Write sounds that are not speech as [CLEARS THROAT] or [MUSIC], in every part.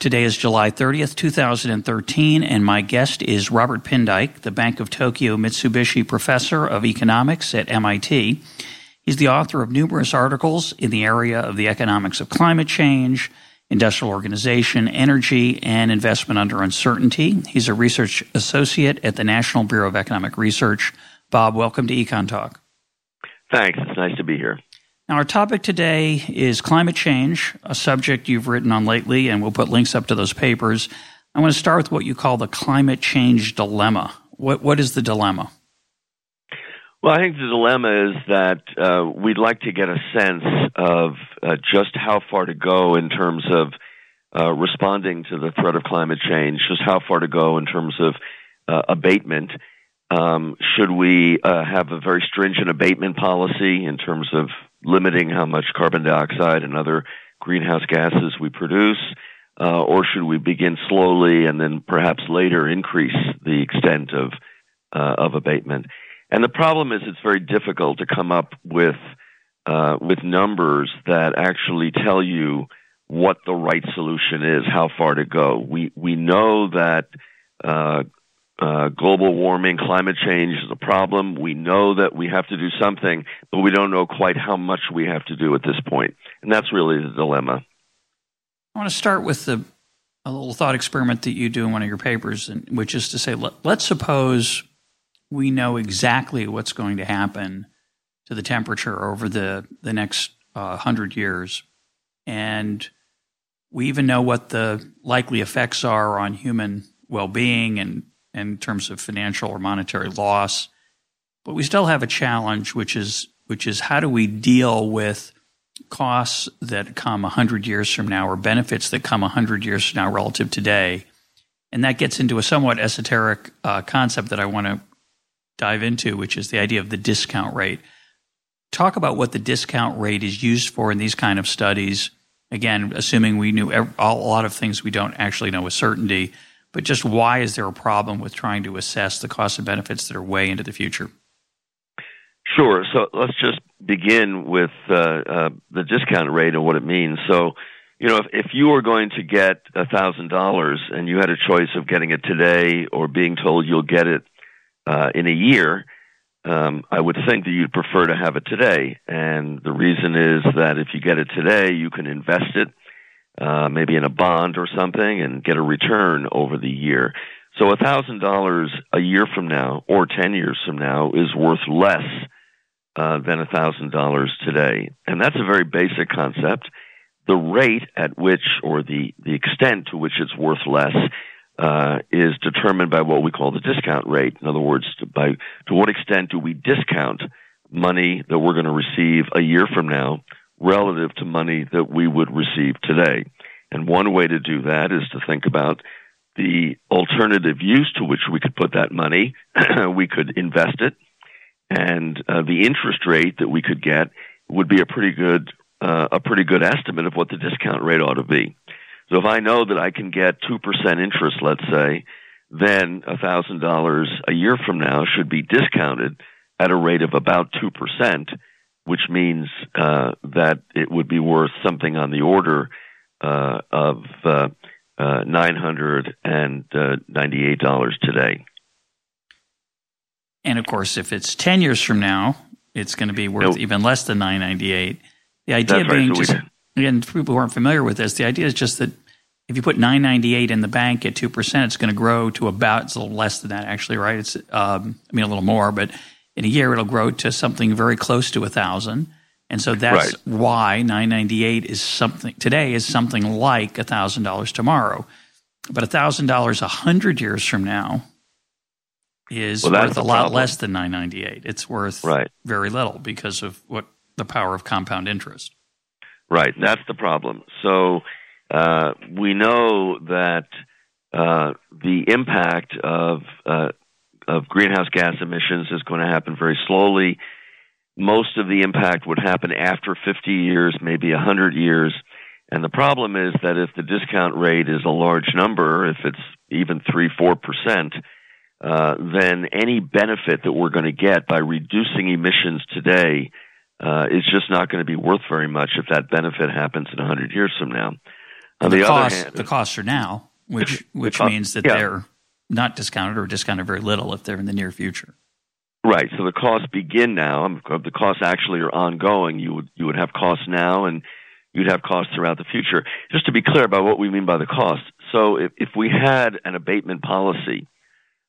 Today is July 30th, 2013, and my guest is Robert Pindyck, the Bank of Tokyo Mitsubishi Professor of Economics at MIT. He's the author of numerous articles in the area of the economics of climate change, industrial organization, energy, and investment under uncertainty. He's a research associate at the National Bureau of Economic Research. Bob, welcome to Econ Talk. Thanks. It's nice to be here. Now, our topic today is climate change, a subject you've written on lately, and we'll put links up to those papers. I want to start with what you call the climate change dilemma. What, what is the dilemma? Well, I think the dilemma is that uh, we'd like to get a sense of uh, just how far to go in terms of uh, responding to the threat of climate change, just how far to go in terms of uh, abatement. Um, should we uh, have a very stringent abatement policy in terms of limiting how much carbon dioxide and other greenhouse gases we produce? Uh, or should we begin slowly and then perhaps later increase the extent of uh, of abatement? And the problem is, it's very difficult to come up with uh, with numbers that actually tell you what the right solution is, how far to go. We we know that uh, global warming, climate change is a problem. We know that we have to do something, but we don't know quite how much we have to do at this point. And that's really the dilemma. I want to start with the, a little thought experiment that you do in one of your papers, which is to say, let, let's suppose we know exactly what's going to happen to the temperature over the, the next uh, 100 years. And we even know what the likely effects are on human well being and in terms of financial or monetary loss. But we still have a challenge, which is which is how do we deal with costs that come 100 years from now or benefits that come 100 years from now relative today. And that gets into a somewhat esoteric uh, concept that I want to dive into, which is the idea of the discount rate. Talk about what the discount rate is used for in these kind of studies. Again, assuming we knew a lot of things we don't actually know with certainty, but just why is there a problem with trying to assess the costs and benefits that are way into the future? Sure. So let's just begin with uh, uh, the discount rate and what it means. So, you know, if, if you were going to get a thousand dollars and you had a choice of getting it today or being told you'll get it uh, in a year, um, I would think that you'd prefer to have it today. And the reason is that if you get it today, you can invest it uh, maybe in a bond or something and get a return over the year. So a thousand dollars a year from now or ten years from now is worth less uh, than a thousand dollars today, and that's a very basic concept. The rate at which or the the extent to which it's worth less uh, is determined by what we call the discount rate. In other words, to, by to what extent do we discount money that we're going to receive a year from now relative to money that we would receive today. And one way to do that is to think about the alternative use to which we could put that money. [CLEARS THROAT] we could invest it, and uh, the interest rate that we could get would be a pretty good uh, a pretty good estimate of what the discount rate ought to be. So if I know that I can get two percent interest, let's say, then a thousand dollars a year from now should be discounted at a rate of about two percent which means uh, that it would be worth something on the order uh, of uh, uh $998 today. And of course, if it's 10 years from now, it's going to be worth nope. even less than 998 The idea That's being right. so just, again, for people who aren't familiar with this, the idea is just that if you put 998 in the bank at 2%, it's going to grow to about, it's a little less than that actually, right? It's, um, I mean, a little more, but in a year it'll grow to something very close to a thousand. And so that's right. why 998 is something today is something like a thousand dollars tomorrow. But a thousand dollars a hundred years from now is well, worth a lot problem. less than 998. It's worth right. very little because of what the power of compound interest. Right. That's the problem. So uh, we know that uh, the impact of uh, of greenhouse gas emissions is going to happen very slowly. Most of the impact would happen after 50 years, maybe 100 years. And the problem is that if the discount rate is a large number, if it's even 3 4%, uh, then any benefit that we're going to get by reducing emissions today uh, is just not going to be worth very much if that benefit happens in 100 years from now. On the, the cost, hand, the costs are now, which which cost, means that yeah. they're not discounted or discounted very little if they're in the near future. Right. So the costs begin now. Um, the costs actually are ongoing. You would you would have costs now, and you'd have costs throughout the future. Just to be clear about what we mean by the cost. So if, if we had an abatement policy,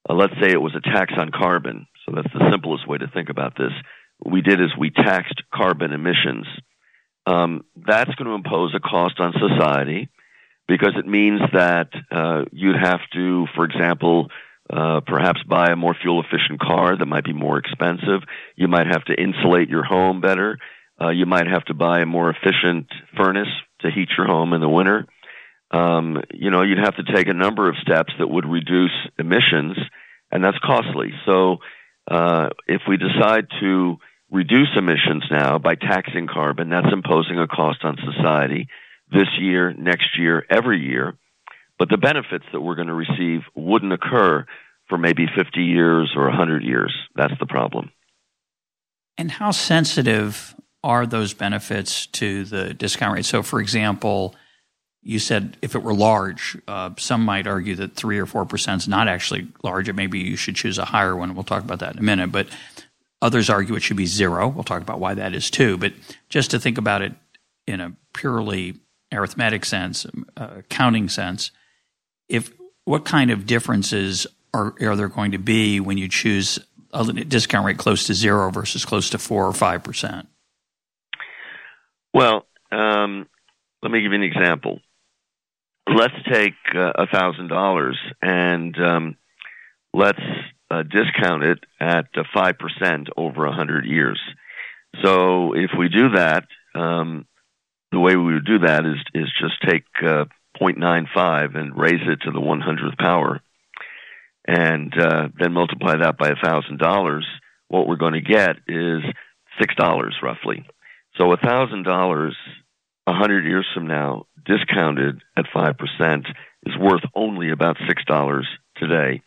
uh, let's say it was a tax on carbon. So that's the simplest way to think about this. What we did is we taxed carbon emissions. Um, that's going to impose a cost on society because it means that uh, you'd have to, for example, uh, perhaps buy a more fuel efficient car that might be more expensive. You might have to insulate your home better. Uh, you might have to buy a more efficient furnace to heat your home in the winter. Um, you know, you'd have to take a number of steps that would reduce emissions, and that's costly. So, uh, if we decide to reduce emissions now by taxing carbon, that's imposing a cost on society this year, next year, every year. But the benefits that we're going to receive wouldn't occur for maybe 50 years or 100 years. That's the problem. And how sensitive are those benefits to the discount rate? So, for example, you said if it were large, uh, some might argue that three or four percent is not actually large. Maybe you should choose a higher one. We'll talk about that in a minute. But others argue it should be zero. We'll talk about why that is too. But just to think about it in a purely arithmetic sense, uh, counting sense, if what kind of differences are, are there going to be when you choose a discount rate close to zero versus close to four or five percent? Well, um, let me give you an example. Let's take uh, a thousand dollars and um, let's uh, discount it at five percent over a hundred years. So if we do that, um, the way we would do that is is just take uh, 0.95 and raise it to the 100th power, and uh, then multiply that by thousand dollars. What we're going to get is six dollars roughly. So thousand dollars a hundred years from now, discounted at five percent, is worth only about six dollars today.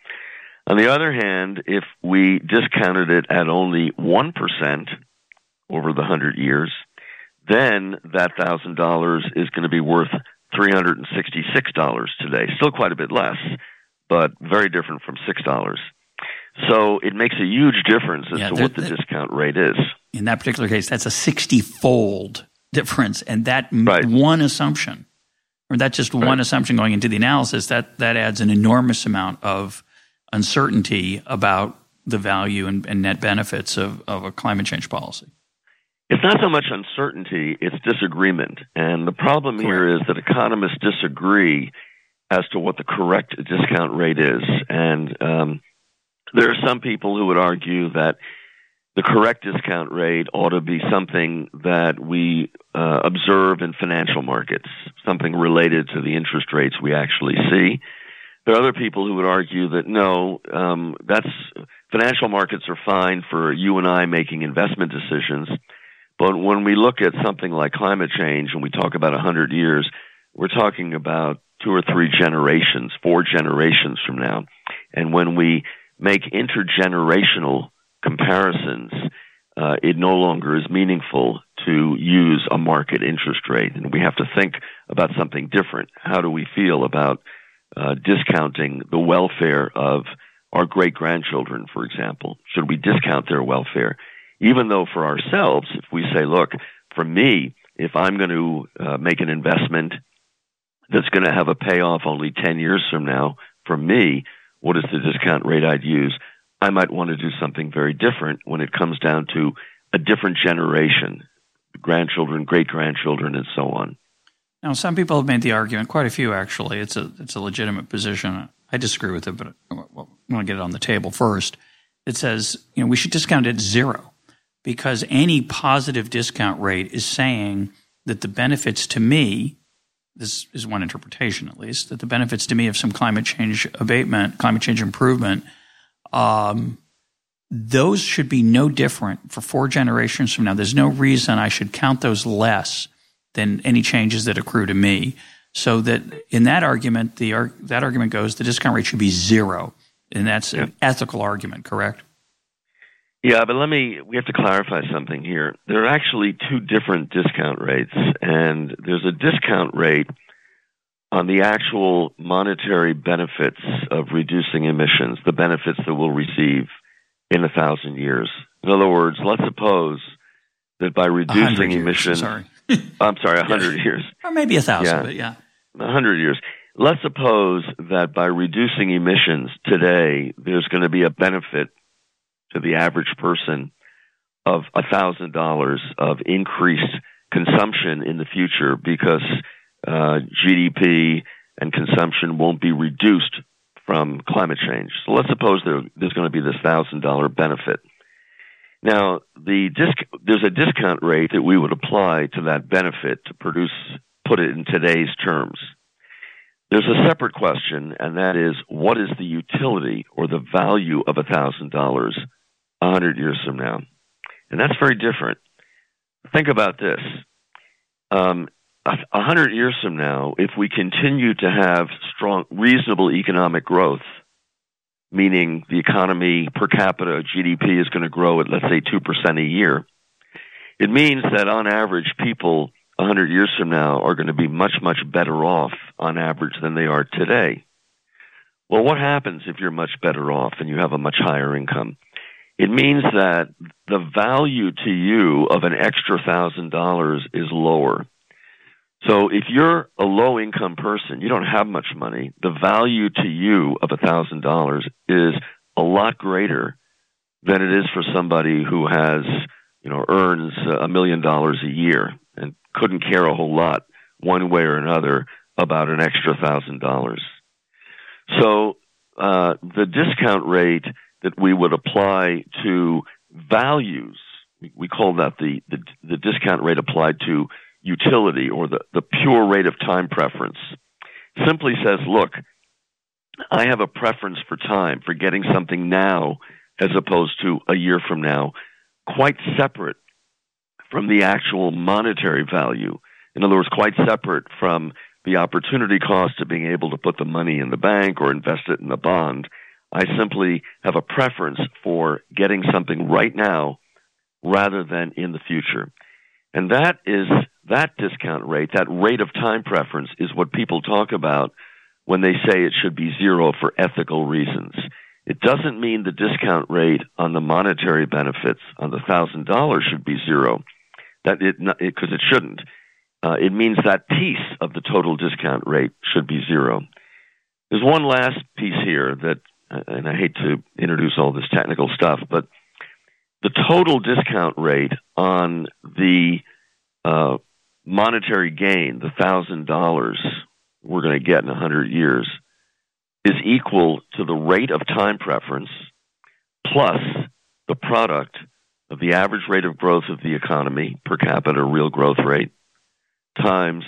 On the other hand, if we discounted it at only one percent over the hundred years, then that thousand dollars is going to be worth three hundred and sixty-six dollars today. Still quite a bit less, but very different from six dollars. So it makes a huge difference as yeah, to what the discount rate is. In that particular case, that's a sixty-fold difference, and that right. one assumption, or that just right. one assumption going into the analysis, that that adds an enormous amount of uncertainty about the value and, and net benefits of, of a climate change policy. It's not so much uncertainty, it's disagreement. And the problem here is that economists disagree as to what the correct discount rate is. And um, there are some people who would argue that the correct discount rate ought to be something that we uh, observe in financial markets, something related to the interest rates we actually see. There are other people who would argue that no, um, that's financial markets are fine for you and I making investment decisions but when we look at something like climate change and we talk about 100 years, we're talking about two or three generations, four generations from now. And when we make intergenerational comparisons, uh, it no longer is meaningful to use a market interest rate. And we have to think about something different. How do we feel about uh, discounting the welfare of our great grandchildren, for example? Should we discount their welfare? Even though for ourselves, if we say, look, for me, if I'm going to uh, make an investment that's going to have a payoff only 10 years from now, for me, what is the discount rate I'd use? I might want to do something very different when it comes down to a different generation, grandchildren, great grandchildren, and so on. Now, some people have made the argument, quite a few actually. It's a it's a legitimate position. I disagree with it, but I want to get it on the table first. It says you know we should discount it zero because any positive discount rate is saying that the benefits to me this is one interpretation at least, that the benefits to me of some climate change abatement, climate change improvement, um, those should be no different for four generations from now. There's no reason I should count those less than any changes that accrue to me. So that in that argument, the that argument goes the discount rate should be zero, and that's an ethical argument, correct? Yeah, but let me, we have to clarify something here. There are actually two different discount rates, and there's a discount rate on the actual monetary benefits of reducing emissions, the benefits that we'll receive in a thousand years. In other words, let's suppose that by reducing emissions, sorry. [LAUGHS] I'm sorry, a hundred years, or maybe a thousand, yeah, but yeah, a hundred years. Let's suppose that by reducing emissions today, there's going to be a benefit to the average person of a thousand dollars of increased consumption in the future because uh, GDP and consumption won't be reduced from climate change. So let's suppose there, there's going to be this thousand dollar benefit. Now, the disc, there's a discount rate that we would apply to that benefit to produce, put it in today's terms. There's a separate question, and that is, what is the utility or the value of a thousand dollars 100 years from now. And that's very different. Think about this. Um, a hundred years from now, if we continue to have strong, reasonable economic growth, meaning the economy per capita GDP is going to grow at let's say two percent a year, it means that on average, people a hundred years from now are going to be much much better off on average than they are today. Well, what happens if you're much better off and you have a much higher income? It means that the value to you of an extra thousand dollars is lower. So if you're a low income person, you don't have much money, the value to you of a thousand dollars is a lot greater than it is for somebody who has, you know, earns a million dollars a year and couldn't care a whole lot one way or another about an extra thousand dollars. So uh, the discount rate that we would apply to values. We call that the, the, the discount rate applied to utility or the, the pure rate of time preference. Simply says, look, I have a preference for time, for getting something now as opposed to a year from now, quite separate from the actual monetary value. In other words, quite separate from the opportunity cost of being able to put the money in the bank or invest it in a bond I simply have a preference for getting something right now rather than in the future. And that is that discount rate, that rate of time preference is what people talk about when they say it should be zero for ethical reasons. It doesn't mean the discount rate on the monetary benefits on the thousand dollars should be zero. That it because it, it, shouldn't. Uh, it means that piece of the total discount rate should be zero. There's one last piece here that and I hate to introduce all this technical stuff, but the total discount rate on the uh, monetary gain, the thousand dollars we're going to get in a hundred years, is equal to the rate of time preference plus the product of the average rate of growth of the economy per capita real growth rate times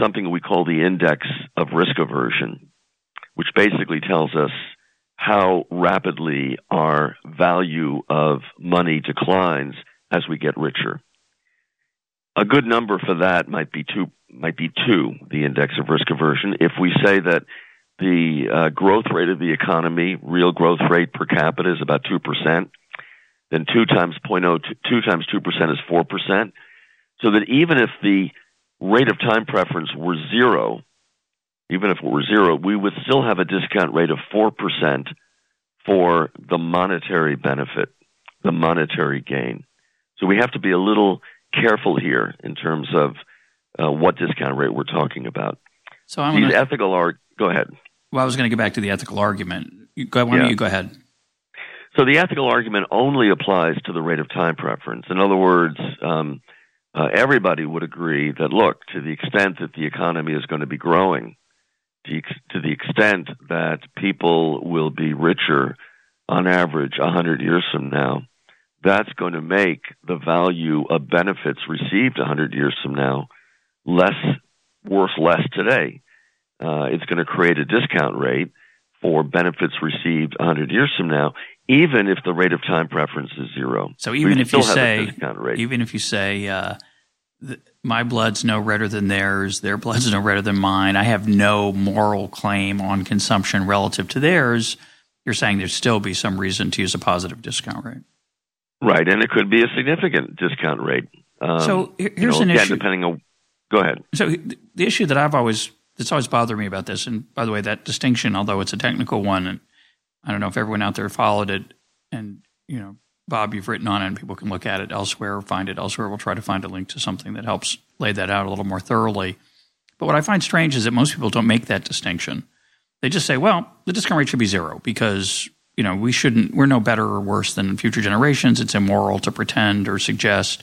something we call the index of risk aversion, which basically tells us how rapidly our value of money declines as we get richer. A good number for that might be two, might be two, the index of risk aversion. If we say that the uh, growth rate of the economy, real growth rate per capita is about 2%, then 2 times 0.02, 2 times 2% is 4%. So that even if the rate of time preference were zero, even if it were zero, we would still have a discount rate of 4% for the monetary benefit, the monetary gain. So we have to be a little careful here in terms of uh, what discount rate we're talking about. So I'm These gonna, ethical are go ahead. Well, I was going to get back to the ethical argument. You, go, why don't you go ahead? So the ethical argument only applies to the rate of time preference. In other words, um, uh, everybody would agree that look, to the extent that the economy is going to be growing, to the extent that people will be richer on average 100 years from now, that's going to make the value of benefits received 100 years from now less worth less today. Uh, it's going to create a discount rate for benefits received 100 years from now, even if the rate of time preference is zero. So even if you say, even if you say, uh, my blood's no redder than theirs, their blood's no redder than mine, I have no moral claim on consumption relative to theirs, you're saying there'd still be some reason to use a positive discount rate. Right, and it could be a significant discount rate. Um, so here's you know, an again, issue. Depending on, go ahead. So the issue that I've always that's always bothered me about this, and by the way, that distinction, although it's a technical one, and I don't know if everyone out there followed it, and you know, Bob, you've written on it, and people can look at it elsewhere or find it elsewhere. We'll try to find a link to something that helps lay that out a little more thoroughly. But what I find strange is that most people don't make that distinction. They just say, well, the discount rate should be zero because you know we shouldn't. We're no better or worse than future generations. It's immoral to pretend or suggest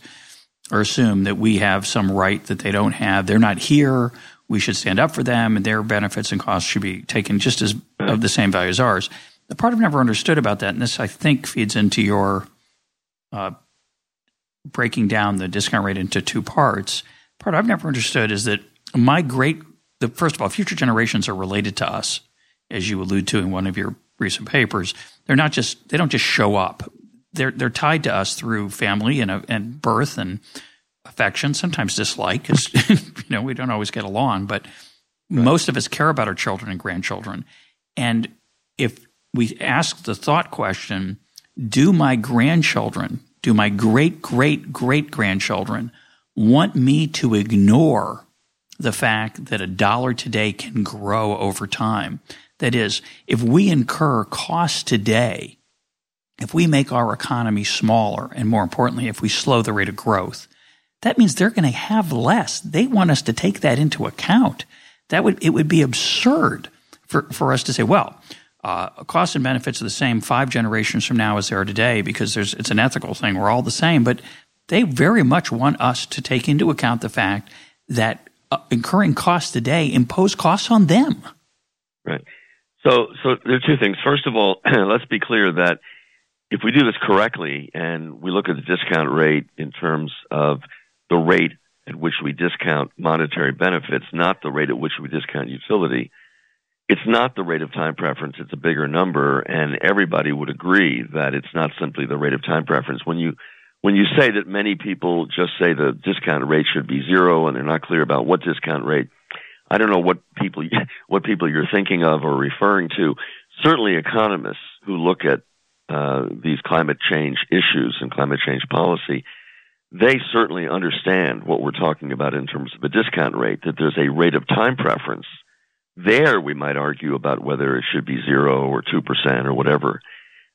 or assume that we have some right that they don't have. They're not here we should stand up for them and their benefits and costs should be taken just as of the same value as ours. The part I've never understood about that, and this I think feeds into your uh, breaking down the discount rate into two parts. Part I've never understood is that my great, the first of all, future generations are related to us, as you allude to in one of your recent papers. They're not just they don't just show up. They're they're tied to us through family and and birth and affection, sometimes dislike, because [LAUGHS] you know we don't always get along. But right. most of us care about our children and grandchildren, and if we ask the thought question, do my grandchildren, do my great great great grandchildren want me to ignore the fact that a dollar today can grow over time? That is, if we incur costs today, if we make our economy smaller, and more importantly, if we slow the rate of growth, that means they're going to have less. They want us to take that into account. That would it would be absurd for, for us to say, well, uh, costs and benefits are the same five generations from now as they are today because it's an ethical thing. We're all the same, but they very much want us to take into account the fact that uh, incurring costs today impose costs on them. Right. So, so there are two things. First of all, [CLEARS THROAT] let's be clear that if we do this correctly and we look at the discount rate in terms of the rate at which we discount monetary benefits, not the rate at which we discount utility. It's not the rate of time preference, it's a bigger number, and everybody would agree that it's not simply the rate of time preference. When you when you say that many people just say the discount rate should be zero and they're not clear about what discount rate, I don't know what people [LAUGHS] what people you're thinking of or referring to. Certainly, economists who look at uh, these climate change issues and climate change policy they certainly understand what we're talking about in terms of a discount rate, that there's a rate of time preference. There, we might argue about whether it should be zero or 2% or whatever.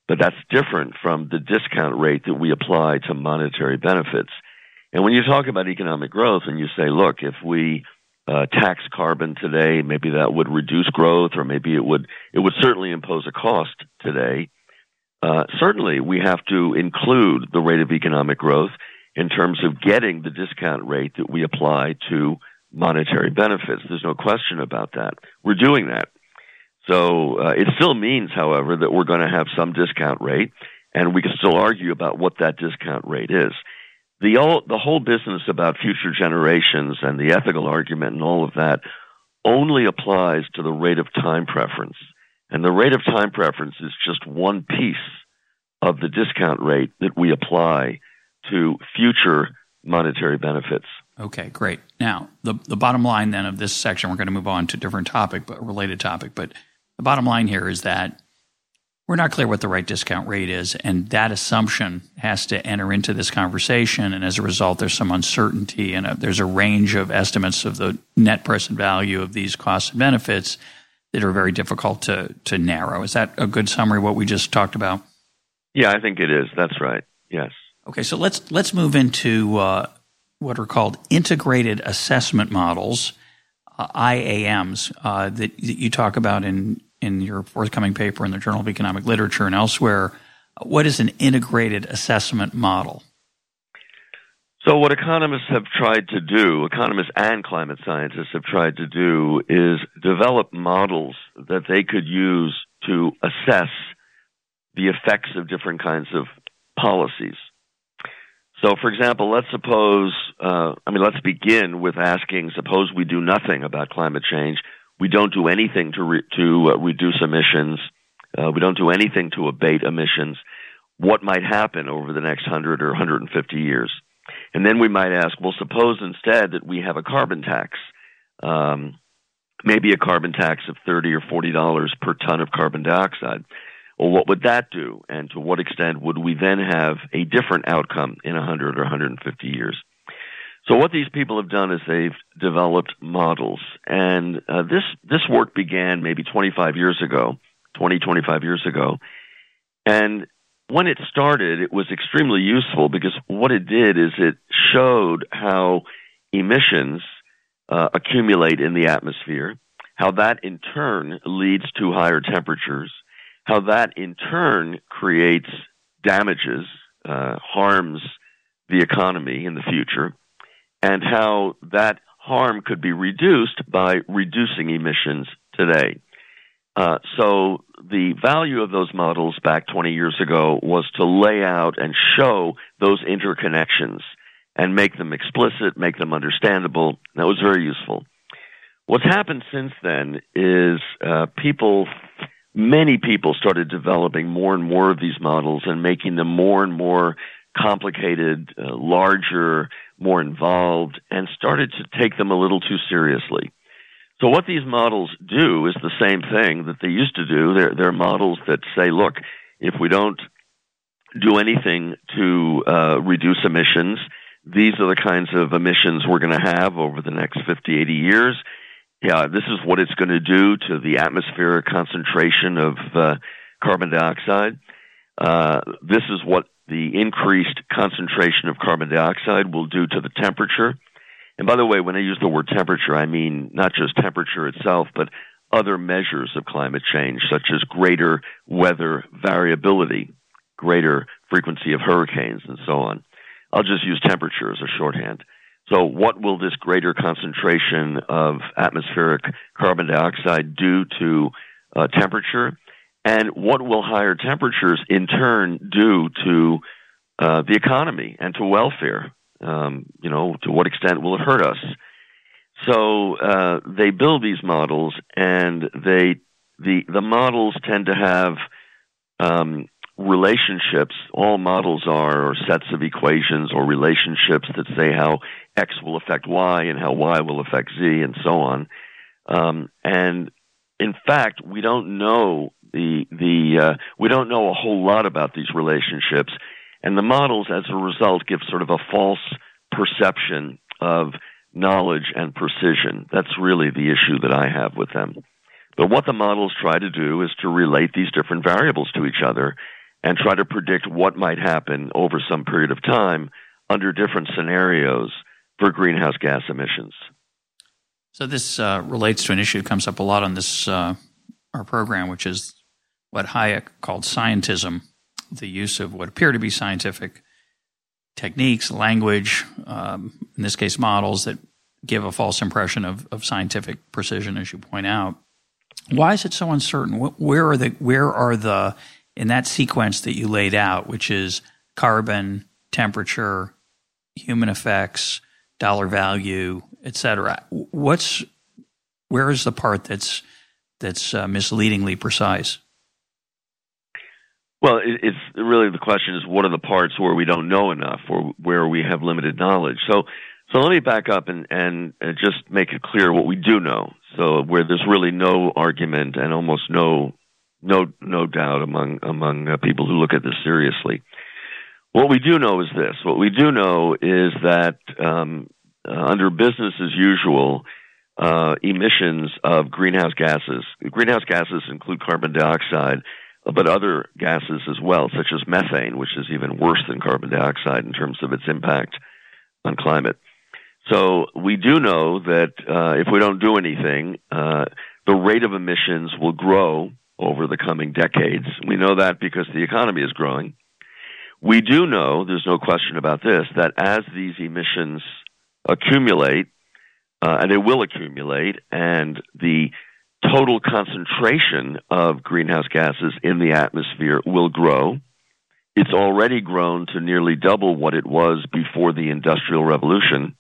But that's different from the discount rate that we apply to monetary benefits. And when you talk about economic growth and you say, look, if we uh, tax carbon today, maybe that would reduce growth, or maybe it would it would certainly impose a cost today. Uh, certainly, we have to include the rate of economic growth in terms of getting the discount rate that we apply to monetary benefits. There's no question about that. We're doing that. So uh, it still means, however, that we're going to have some discount rate, and we can still argue about what that discount rate is. The, all, the whole business about future generations and the ethical argument and all of that only applies to the rate of time preference. And the rate of time preference is just one piece of the discount rate that we apply to future monetary benefits. Okay, great. Now, the, the bottom line then of this section, we're going to move on to a different topic, but related topic. But the bottom line here is that we're not clear what the right discount rate is, and that assumption has to enter into this conversation. And as a result, there's some uncertainty, and a, there's a range of estimates of the net present value of these costs and benefits that are very difficult to to narrow. Is that a good summary of what we just talked about? Yeah, I think it is. That's right. Yes. Okay, so let's let's move into uh, what are called integrated assessment models, uh, IAMs, uh, that, that, you talk about in in your forthcoming paper in the Journal of Economic Literature and elsewhere. What is an integrated assessment model? So, what economists have tried to do, economists and climate scientists have tried to do, is develop models that they could use to assess the effects of different kinds of policies. So, for example, let's suppose, uh, I mean, let's begin with asking, suppose we do nothing about climate change. We don't do anything to, re- to uh, reduce emissions. Uh, we don't do anything to abate emissions. What might happen over the next 100 or 150 years? And then we might ask, well, suppose instead that we have a carbon tax, um, maybe a carbon tax of 30 or $40 per ton of carbon dioxide. Well, what would that do? And to what extent would we then have a different outcome in 100 or 150 years? So what these people have done is they've developed models, and uh, this this work began maybe 25 years ago, 20 25 years ago, and when it started, it was extremely useful because what it did is it showed how emissions uh, accumulate in the atmosphere, how that in turn leads to higher temperatures, how that in turn creates damages, uh, harms the economy in the future, and how that harm could be reduced by reducing emissions today. Uh, so the value of those models back 20 years ago was to lay out and show those interconnections and make them explicit, make them understandable. That was very useful. What's happened since then is uh, people many people started developing more and more of these models and making them more and more complicated, uh, larger, more involved, and started to take them a little too seriously. So what these models do is the same thing that they used to do. They're, they're models that say, look, if we don't do anything to uh, reduce emissions, these are the kinds of emissions we're going to have over the next 50, 80 years yeah, this is what it's going to do to the atmospheric concentration of uh, carbon dioxide. Uh, this is what the increased concentration of carbon dioxide will do to the temperature. And by the way, when I use the word temperature, I mean not just temperature itself, but other measures of climate change, such as greater weather variability, greater frequency of hurricanes, and so on. I'll just use temperature as a shorthand. So, what will this greater concentration of atmospheric carbon dioxide do to uh, temperature? And what will higher temperatures in turn do to uh, the economy and to welfare? Um, you know, to what extent will it hurt us? So uh, they build these models, and they the the models tend to have um, relationships, all models are, or sets of equations or relationships that say how X will affect Y and how Y will affect Z and so on. Um, and in fact, we don't know the the uh, we don't know a whole lot about these relationships, and the models, as a result, give sort of a false perception of knowledge and precision. That's really the issue that I have with them. But what the models try to do is to relate these different variables to each other and try to predict what might happen over some period of time under different scenarios for greenhouse gas emissions. So this uh, relates to an issue that comes up a lot on this uh, our program, which is what Hayek called scientism, the use of what appear to be scientific techniques, language, um, in this case, models that give a false impression of, of scientific precision, as you point out. Why is it so uncertain? Where are the where are the in that sequence that you laid out, which is carbon, temperature, human effects, dollar value, et cetera. What's where is the part that's that's uh, misleadingly precise? Well, it, it's really the question is what are the parts where we don't know enough or where we have limited knowledge. So, so let me back up and, and, and just make it clear what we do know. So where there's really no argument and almost no no no doubt among among uh, people who look at this seriously. What we do know is this. What we do know is that um, uh, under business as usual, uh, emissions of greenhouse gases. Greenhouse gases include carbon dioxide, but other gases as well, such as methane, which is even worse than carbon dioxide in terms of its impact on climate. So we do know that uh, if we don't do anything, uh, the rate of emissions will grow over the coming decades. We know that because the economy is growing. We do know, there's no question about this, that as these emissions accumulate, uh, and they will accumulate, and the total concentration of greenhouse gases in the atmosphere will grow. It's already grown to nearly double what it was before the Industrial Revolution.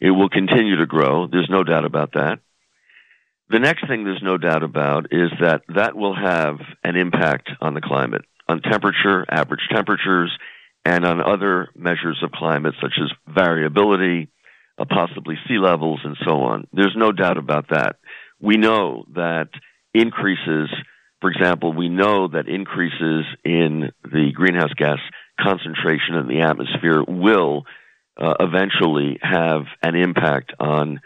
It will continue to grow. There's no doubt about that. The next thing there's no doubt about is that that will have an impact on the climate, on temperature, average temperatures, and on other measures of climate such as variability, uh, possibly sea levels, and so on. There's no doubt about that. We know that increases, for example, we know that increases in the greenhouse gas concentration in the atmosphere will uh, eventually have an impact on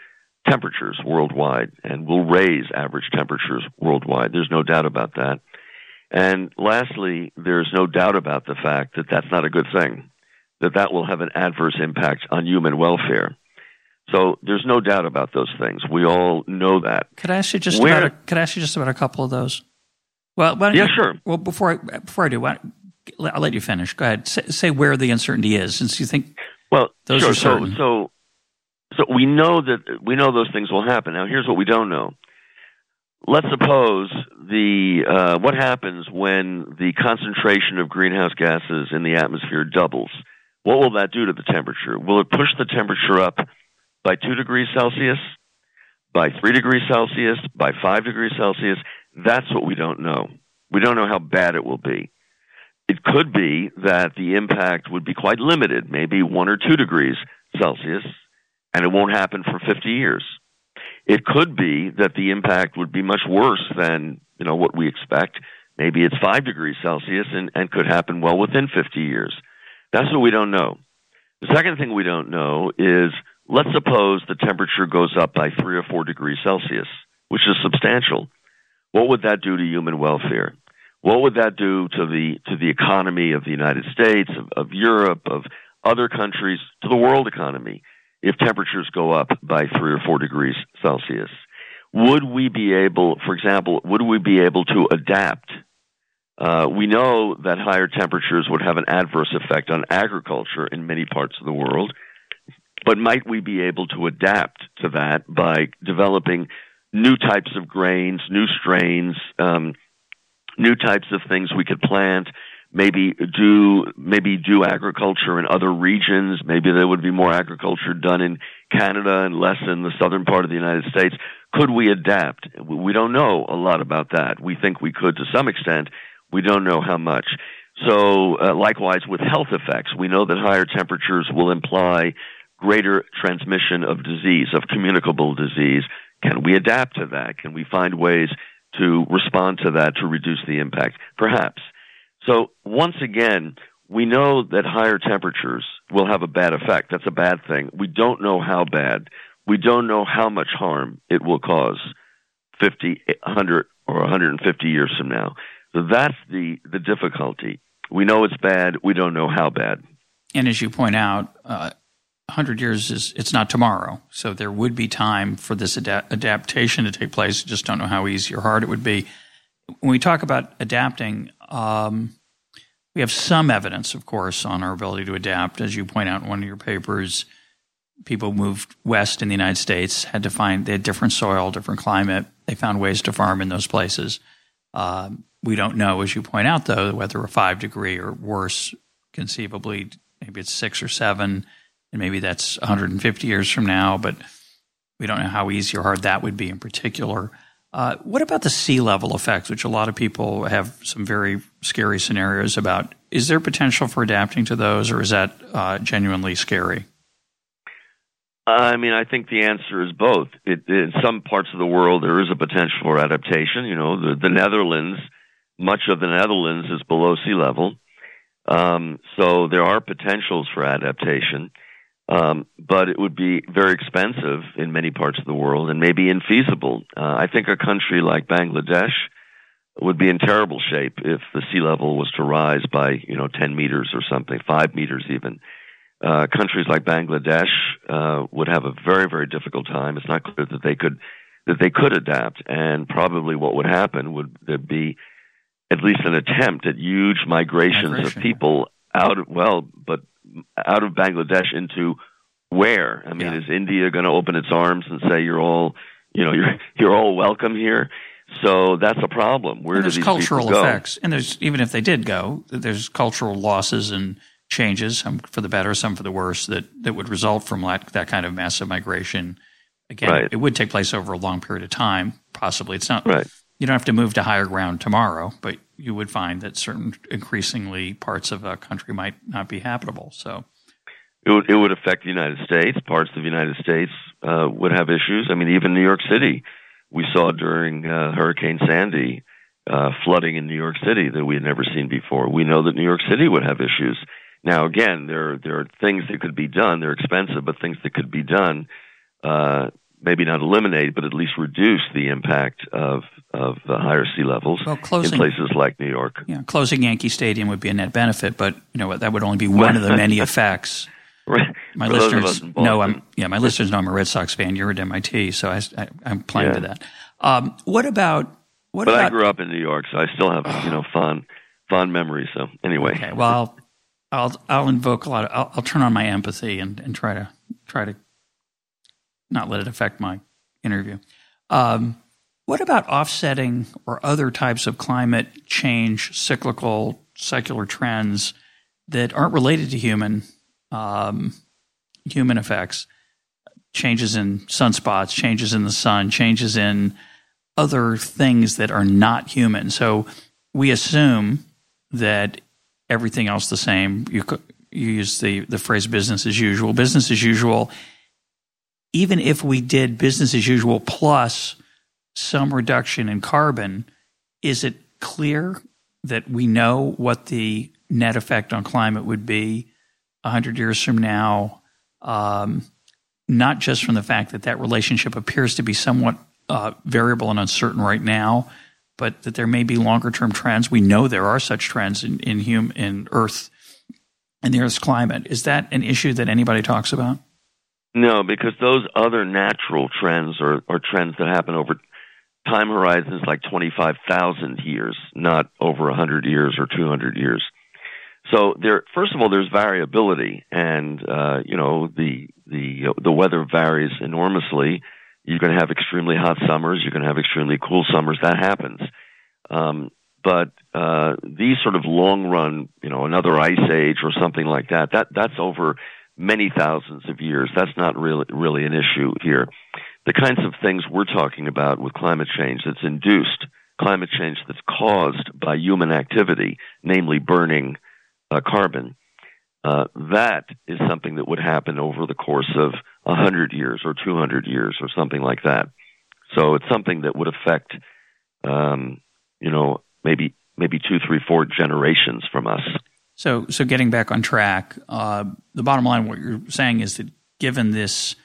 temperatures worldwide and will raise average temperatures worldwide. There's no doubt about that. And lastly, there's no doubt about the fact that that's not a good thing, that that will have an adverse impact on human welfare. So there's no doubt about those things. We all know that. Could I ask you just Where, about a, could I ask you just about a couple of those? Well, yeah, you, sure. Well, before I, before I do, I'll let you finish. Go ahead. Say, say, where the uncertainty is, since you think well, those sure. are certain. So, so, so we know that we know those things will happen. Now, here's what we don't know. Let's suppose the uh, what happens when the concentration of greenhouse gases in the atmosphere doubles. What will that do to the temperature? Will it push the temperature up by 2 degrees Celsius, by 3 degrees Celsius, by 5 degrees Celsius? That's what we don't know. We don't know how bad it will be. It could be that the impact would be quite limited, maybe 1 or 2 degrees Celsius, and it won't happen for 50 years. It could be that the impact would be much worse than, you know, what we expect. Maybe it's 5 degrees Celsius and, and could happen well within 50 years. That's what we don't know. The second thing we don't know is let's suppose the temperature goes up by 3 or 4 degrees Celsius, which is substantial. What would that do to human welfare? What would that do to the to the economy of the United States, of, of Europe, of other countries, to the world economy if temperatures go up by 3 or 4 degrees Celsius? Would we be able, for example, would we be able to adapt uh, we know that higher temperatures would have an adverse effect on agriculture in many parts of the world, but might we be able to adapt to that by developing new types of grains, new strains, um, new types of things we could plant? Maybe do maybe do agriculture in other regions. Maybe there would be more agriculture done in Canada and less in the southern part of the United States. Could we adapt? We don't know a lot about that. We think we could to some extent we don't know how much. So, uh, likewise with health effects, we know that higher temperatures will imply greater transmission of disease, of communicable disease. Can we adapt to that? Can we find ways to respond to that to reduce the impact? Perhaps. So, once again, we know that higher temperatures will have a bad effect. That's a bad thing. We don't know how bad. We don't know how much harm it will cause 50, 100, or 150 years from now. So that's the, the difficulty. We know it's bad. We don't know how bad. And as you point out, uh, 100 years is it's not tomorrow. So there would be time for this ad- adaptation to take place. Just don't know how easy or hard it would be. When we talk about adapting, um, we have some evidence, of course, on our ability to adapt. As you point out in one of your papers, people moved west in the United States, had to find they had different soil, different climate. They found ways to farm in those places. Um, we don't know, as you point out, though, whether a five degree or worse, conceivably, maybe it's six or seven, and maybe that's 150 years from now, but we don't know how easy or hard that would be in particular. Uh, what about the sea level effects, which a lot of people have some very scary scenarios about? Is there potential for adapting to those, or is that uh, genuinely scary? I mean, I think the answer is both. It, in some parts of the world, there is a potential for adaptation. You know, the, the Netherlands much of the Netherlands is below sea level. Um, so there are potentials for adaptation, um, but it would be very expensive in many parts of the world and maybe infeasible. Uh, I think a country like Bangladesh would be in terrible shape if the sea level was to rise by, you know, 10 meters or something, 5 meters even. Uh, countries like Bangladesh uh, would have a very, very difficult time. It's not clear that they could that they could adapt, and probably what would happen would there be at least an attempt at huge migrations Migration. of people out of well, but out of Bangladesh into where? I mean, yeah. is India going to open its arms and say you're all, you know, you're you're all welcome here? So that's a problem. Where and do there's these cultural people go? effects, and there's even if they did go, there's cultural losses and changes, some for the better, some for the worse, that that would result from that, that kind of massive migration. Again, Right. it would take place over a long period of time. Possibly, it's not. Right. You don't have to move to higher ground tomorrow, but you would find that certain increasingly parts of a country might not be habitable. So, It would, it would affect the United States. Parts of the United States uh, would have issues. I mean, even New York City, we saw during uh, Hurricane Sandy uh, flooding in New York City that we had never seen before. We know that New York City would have issues. Now, again, there there are things that could be done. They're expensive, but things that could be done. Maybe not eliminate, but at least reduce the impact of of uh, higher sea levels well, in closing places like New York. know, closing Yankee Stadium would be a net benefit, but you know? That would only be one of the many [LAUGHS] effects. Right. My For those of us listeners know I'm yeah. My listeners know I'm a Red Sox fan. You're at MIT, so I, I'm playing Yeah. to that. Um, what about what But I grew up in New York, so I still have you know [SIGHS] fond fond memories. So anyway, Okay, well, I'll I'll, I'll invoke a lot of. I'll, I'll turn on my empathy and, and try to try to not let it affect my interview. Um, what about offsetting or other types of climate change, cyclical, secular trends that aren't related to human um, human effects? Changes in sunspots, changes in the sun, changes in other things that are not human. So we assume that everything else the same. You you use the the phrase business as usual. Business as usual. Even if we did business as usual plus some reduction in carbon, is it clear that we know what the net effect on climate would be a hundred years from now? Um, not just from the fact that that relationship appears to be somewhat uh, variable and uncertain right now, but that there may be longer term trends. We know there are such trends in in, hum, in Earth and the Earth's climate. Is that an issue that anybody talks about? No, because those other natural trends are, are trends that happen over time horizons like twenty five thousand years, not over hundred years or two hundred years. So there, first of all, there's variability, and uh, you know the the the weather varies enormously. You're going to have extremely hot summers. You're going to have extremely cool summers. That happens. Um, but uh, these sort of long run, you know, another ice age or something like that, that that's over many thousands of years. That's not really really an issue here. The kinds of things we're talking about with climate change that's induced, climate change that's caused by human activity, namely burning uh, carbon, uh, that is something that would happen over the course of a hundred years or two hundred years or something like that. So it's something that would affect, um, you know, maybe maybe two, three, four generations from us. So, so getting back on track, uh, the bottom line, what you're saying is that given this,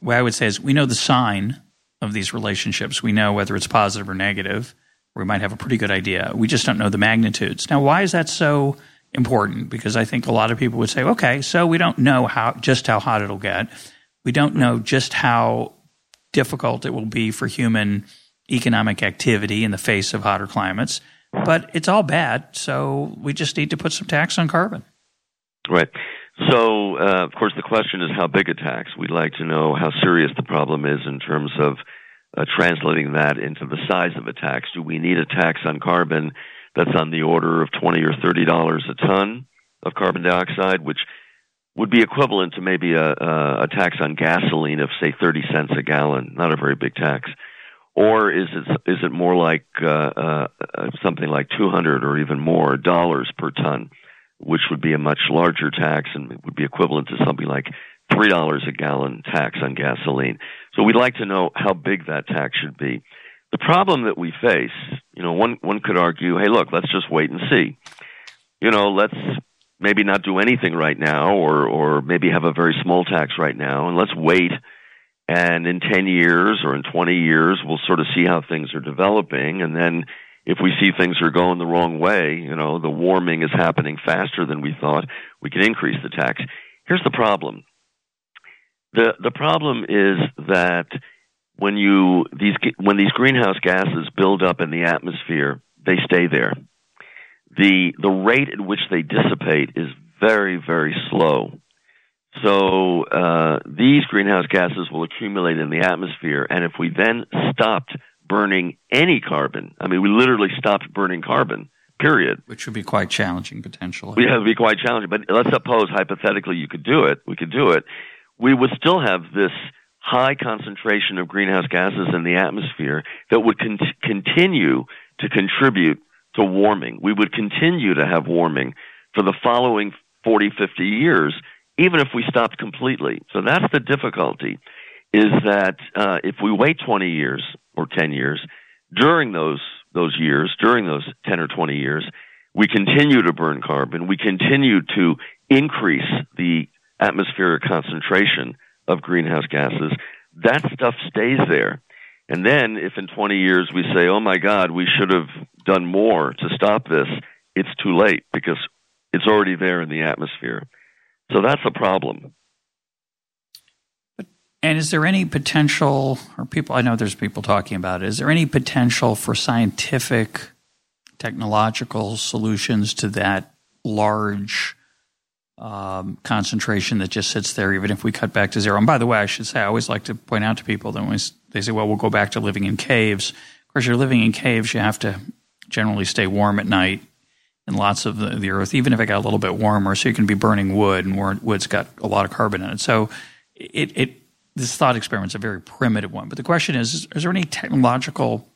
what I would say is we know the sign of these relationships. We know whether it's positive or negative. We might have a pretty good idea. We just don't know the magnitudes. Now, why is that so important? Because I think a lot of people would say, okay, so we don't know how just how hot it'll get. We don't know just how difficult it will be for human economic activity in the face of hotter climates. But it's all bad, so we just need to put some tax on carbon. Right. So, uh, of course, the question is how big a tax. We'd like to know how serious the problem is in terms of uh, translating that into the size of a tax. Do we need a tax on carbon that's on the order of twenty or thirty dollars a ton of carbon dioxide, which would be equivalent to maybe a, a, tax on gasoline of say thirty cents a gallon? Not a very big tax. Or is it is it more like uh, uh, something like two hundred or even more dollars per ton? which would be a much larger tax and would be equivalent to something like three dollars a gallon tax on gasoline. So we'd like to know how big that tax should be. The problem that we face, you know, one one could argue, hey, look, let's just wait and see. You know, let's maybe not do anything right now, or or maybe have a very small tax right now, and let's wait. And in ten years or in twenty years, we'll sort of see how things are developing, and then if we see things are going the wrong way, you know, the warming is happening faster than we thought, we can increase the tax. Here's the problem. The the problem is that when you these when these greenhouse gases build up in the atmosphere, they stay there. The the rate at which they dissipate is very very slow. So uh, these greenhouse gases will accumulate in the atmosphere, and if we then stopped burning any carbon. I mean, we literally stopped burning carbon. Period. Which would be quite challenging potentially. Yeah, it would be quite challenging. But let's suppose hypothetically you could do it. We could do it. We would still have this high concentration of greenhouse gases in the atmosphere that would con- continue to contribute to warming. We would continue to have warming for the following 40, 50 years, even if we stopped completely. So that's the difficulty, is that uh, if we wait 20 years or 10 years, during those, those years, during those 10 or 20 years, we continue to burn carbon, we continue to increase the atmospheric concentration of greenhouse gases, that stuff stays there. And then if in 20 years we say, oh my God, we should have done more to stop this, it's too late because it's already there in the atmosphere. So that's a problem. And is there any potential, or people, I know there's people talking about it, is there any potential for scientific, technological solutions to that large um, concentration that just sits there, even if we cut back to zero? And by the way, I should say, I always like to point out to people that when they say, well, we'll go back to living in caves. Of course, you're living in caves, you have to generally stay warm at night in lots of the, the, earth, even if it got a little bit warmer. So you can be burning wood, and wood's got a lot of carbon in it. So it, it this thought experiment's a very primitive one. But the question is: is, is there any technological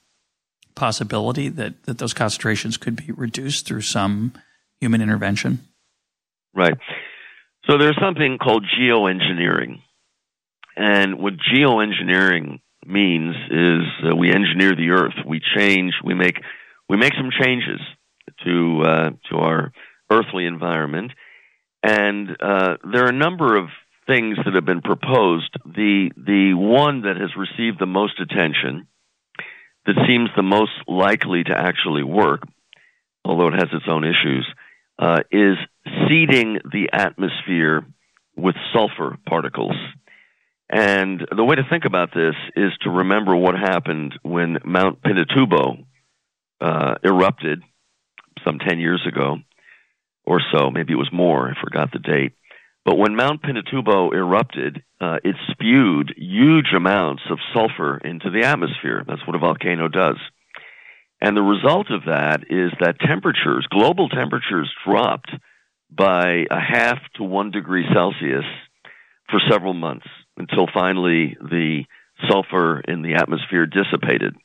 possibility that that those concentrations could be reduced through some human intervention? Right. So there's something called geoengineering, and what geoengineering means is uh, we engineer the earth. We change. We make we make some changes to uh, to our earthly environment, and uh, there are a number of things that have been proposed. The the one that has received the most attention, that seems the most likely to actually work, although it has its own issues, uh, is seeding the atmosphere with sulfur particles. And the way to think about this is to remember what happened when Mount Pinatubo uh, erupted some 10 years ago or so. Maybe it was more. I forgot the date. But when Mount Pinatubo erupted, uh, it spewed huge amounts of sulfur into the atmosphere. That's what a volcano does. And the result of that is that temperatures, global temperatures, dropped by a half to one degree Celsius for several months until finally the sulfur in the atmosphere dissipated.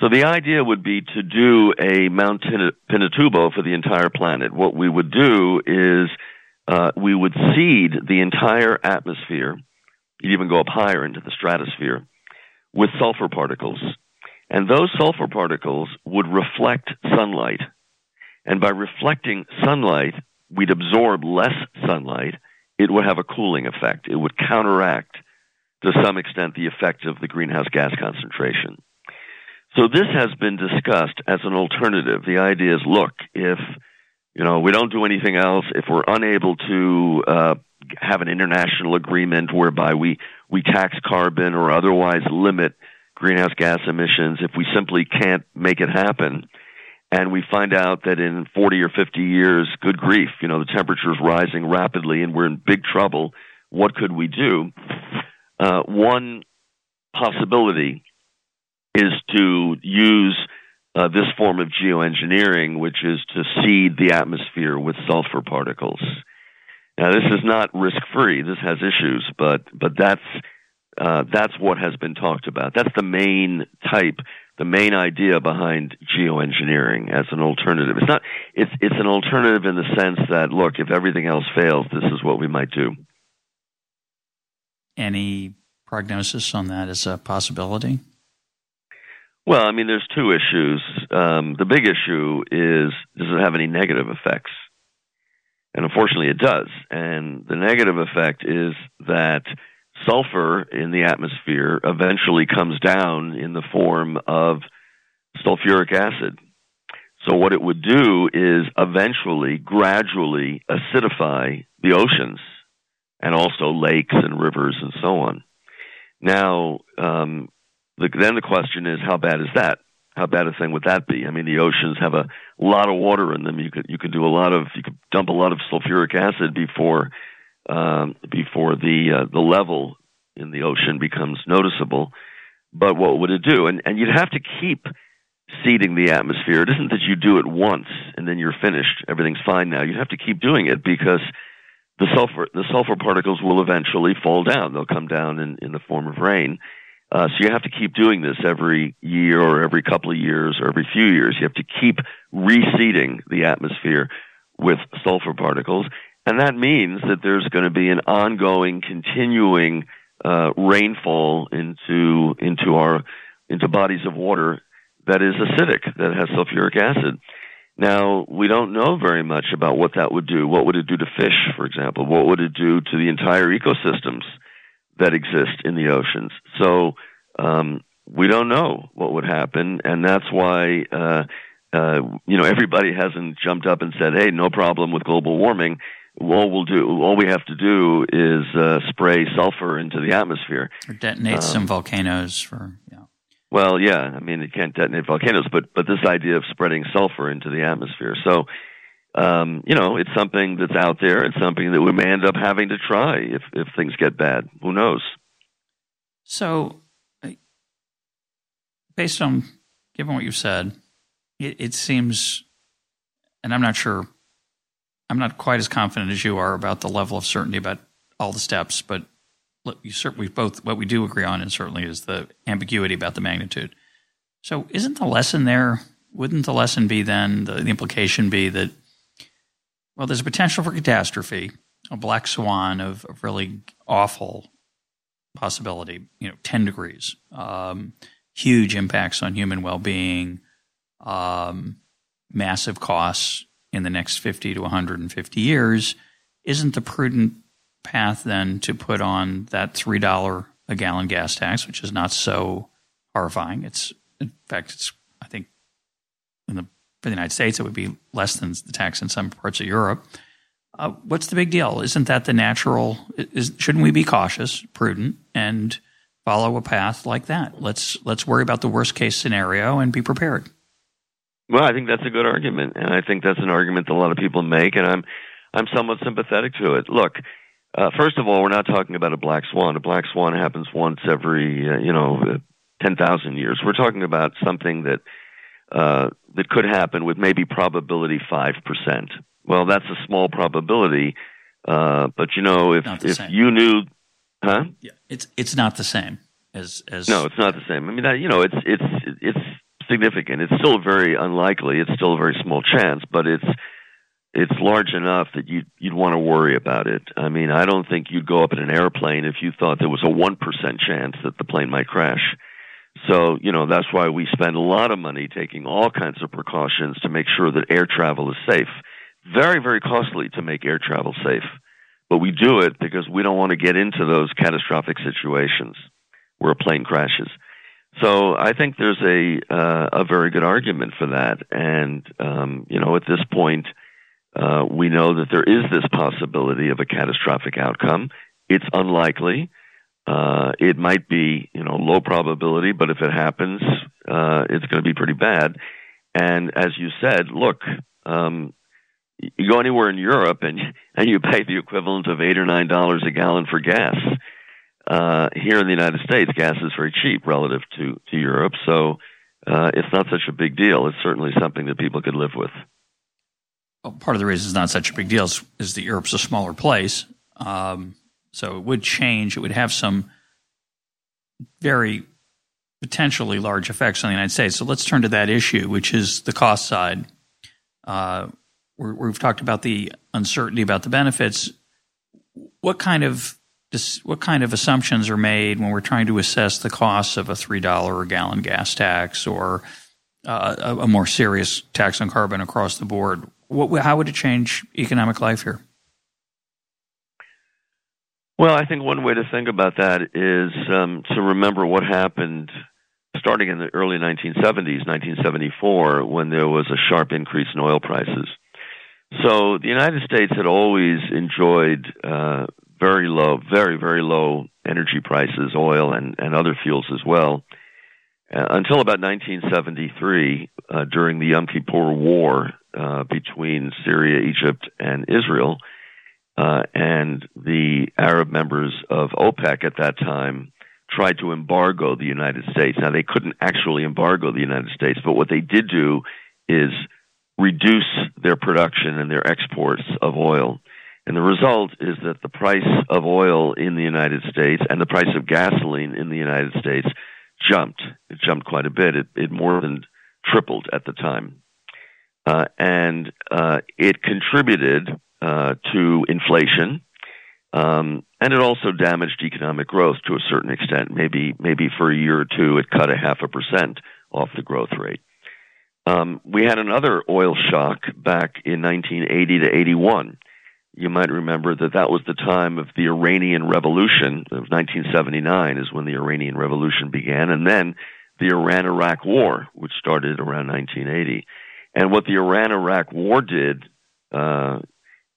So the idea would be to do a Mount Pinatubo for the entire planet. What we would do is uh, we would seed the entire atmosphere, you'd even go up higher into the stratosphere, with sulfur particles. And those sulfur particles would reflect sunlight. And by reflecting sunlight, we'd absorb less sunlight. It would have a cooling effect. It would counteract, to some extent, the effect of the greenhouse gas concentration. So this has been discussed as an alternative. The idea is, look, if you know we don't do anything else, if we're unable to uh, have an international agreement whereby we we tax carbon or otherwise limit greenhouse gas emissions, if we simply can't make it happen, and we find out that in 40 or 50 years, good grief, you know the temperature is rising rapidly and we're in big trouble. What could we do? Uh, one possibility is to use uh, this form of geoengineering, which is to seed the atmosphere with sulfur particles. Now, this is not risk free. This has issues, but but that's uh, that's what has been talked about. That's the main type, the main idea behind geoengineering as an alternative. It's not. It's it's an alternative in the sense that look, if everything else fails, this is what we might do. Any prognosis on that as a possibility? Well, I mean, there's two issues. Um, the big issue is does it have any negative effects? And unfortunately, it does. And the negative effect is that sulfur in the atmosphere eventually comes down in the form of sulfuric acid. So, what it would do is eventually, gradually acidify the oceans and also lakes and rivers and so on. Now, um, the, then the question is, how bad is that? How bad a thing would that be? I mean, the oceans have a lot of water in them. You could you could do a lot of you could dump a lot of sulfuric acid before um, before the uh, the level in the ocean becomes noticeable. but what would it do? And and you'd have to keep seeding the atmosphere. It isn't that you do it once and then you're finished. Everything's fine now. You have to keep doing it because the sulfur the sulfur particles will eventually fall down. They'll come down in, in the form of rain. Uh, so you have to keep doing this every year or every couple of years or every few years. You have to keep reseeding the atmosphere with sulfur particles. And that means that there's going to be an ongoing, continuing uh, rainfall into into our into bodies of water that is acidic, that has sulfuric acid. Now, we don't know very much about what that would do. What would it do to fish, for example? What would it do to the entire ecosystems that exist in the oceans? So, um, we don't know what would happen, and that's why, uh, uh, you know, everybody hasn't jumped up and said, hey, no problem with global warming. All we'll do, all we have to do is uh, spray sulfur into the atmosphere. Or detonate um, some volcanoes for, yeah. Well, yeah, I mean it can't detonate volcanoes, but but this idea of spreading sulfur into the atmosphere. So, um, you know, it's something that's out there. It's something that we may end up having to try if if things get bad. Who knows? So, based on given what you've said, it, it seems, and I'm not sure, I'm not quite as confident as you are about the level of certainty about all the steps, but you certainly both what we do agree on, and certainly is the ambiguity about the magnitude. So, isn't the lesson there? Wouldn't the lesson be then the, the implication be that well, there's a potential for catastrophe, a black swan of, of really awful possibility. You know, ten degrees, um, huge impacts on human well-being, um, massive costs in the next 50 to 150 years. Isn't the prudent path then to put on that three dollar a gallon gas tax, which is not so horrifying. It's in fact, it's I think in the for the United States it would be less than the tax in some parts of Europe. Uh, what's the big deal? Isn't that the natural? Is, shouldn't we be cautious, prudent, and follow a path like that? Let's let's worry about the worst case scenario and be prepared. Well, I think that's a good argument, and I think that's an argument that a lot of people make, and I'm I'm somewhat sympathetic to it. Look, uh, first of all, we're not talking about a black swan. A black swan happens once every, uh, you know, uh, 10,000 years. We're talking about something that uh, that could happen with maybe probability 5%. Well, that's a small probability, uh, but you know, if if same. you knew, huh? Yeah, it's it's not the same as as No, it's not the same. I mean, that, you know, it's it's it's significant. It's still very unlikely. It's still a very small chance, but it's it's large enough that you'd you'd want to worry about it. I mean, I don't think you'd go up in an airplane if you thought there was a one percent chance that the plane might crash. So, you know, that's why we spend a lot of money taking all kinds of precautions to make sure that air travel is safe. Very, very costly to make air travel safe. But we do it because we don't want to get into those catastrophic situations where a plane crashes. So I think there's a uh, a very good argument for that. And um, you know, at this point, uh, we know that there is this possibility of a catastrophic outcome. It's unlikely. Uh, it might be, you know, low probability, but if it happens, uh, it's going to be pretty bad. And as you said, look, um, you go anywhere in Europe and and you pay the equivalent of eight or nine dollars a gallon for gas. Uh, here in the United States, gas is very cheap relative to to Europe, so uh, it's not such a big deal. It's certainly something that people could live with well, part of the reason it's not such a big deal is, is that Europe's a smaller place. Um, so it would change. It would have some very potentially large effects on the United States. So let's turn to that issue, which is the cost side. Uh, we have talked about the uncertainty about the benefits. What kind of what kind of assumptions are made when we're trying to assess the costs of a three dollar a gallon gas tax or uh, a, a more serious tax on carbon across the board? What, how would it change economic life here? Well, I think one way to think about that is um, to remember what happened starting in the early 1970s, 1974, when there was a sharp increase in oil prices. So the United States had always enjoyed uh, very low, very, very low energy prices, oil and, and other fuels as well, uh, until about 1973, uh, during the Yom Kippur War uh, between Syria, Egypt, and Israel. Uh, and the Arab members of OPEC at that time tried to embargo the United States. Now, they couldn't actually embargo the United States, but what they did do is reduce their production and their exports of oil. And the result is that the price of oil in the United States and the price of gasoline in the United States jumped. It jumped quite a bit. It, it more than tripled at the time. Uh, and uh, it contributed uh, to inflation, um, and it also damaged economic growth to a certain extent. Maybe, maybe for a year or two, it cut a half a percent off the growth rate. Um, we had another oil shock back in 1980 to 81. You might remember that that was the time of the Iranian Revolution. Of 1979 is when the Iranian Revolution began, and then the Iran-Iraq War, which started around 1980. And what the Iran-Iraq War did uh,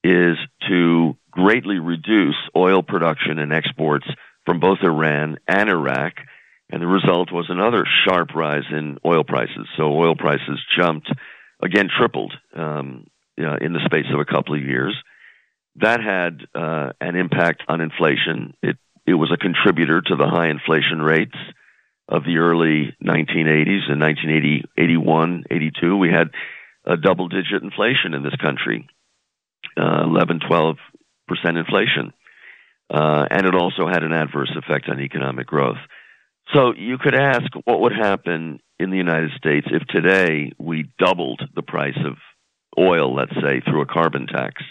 is to greatly reduce oil production and exports from both Iran and Iraq and the result was another sharp rise in oil prices. So oil prices jumped, again, tripled um, in the space of a couple of years. That had uh, an impact on inflation. It it was a contributor to the high inflation rates of the early 1980s. In 1980, 81, 82, we had a double digit inflation in this country, uh, 11, 12 percent inflation. Uh, and it also had an adverse effect on economic growth. So you could ask what would happen in the United States if today we doubled the price of oil, let's say, through a carbon tax.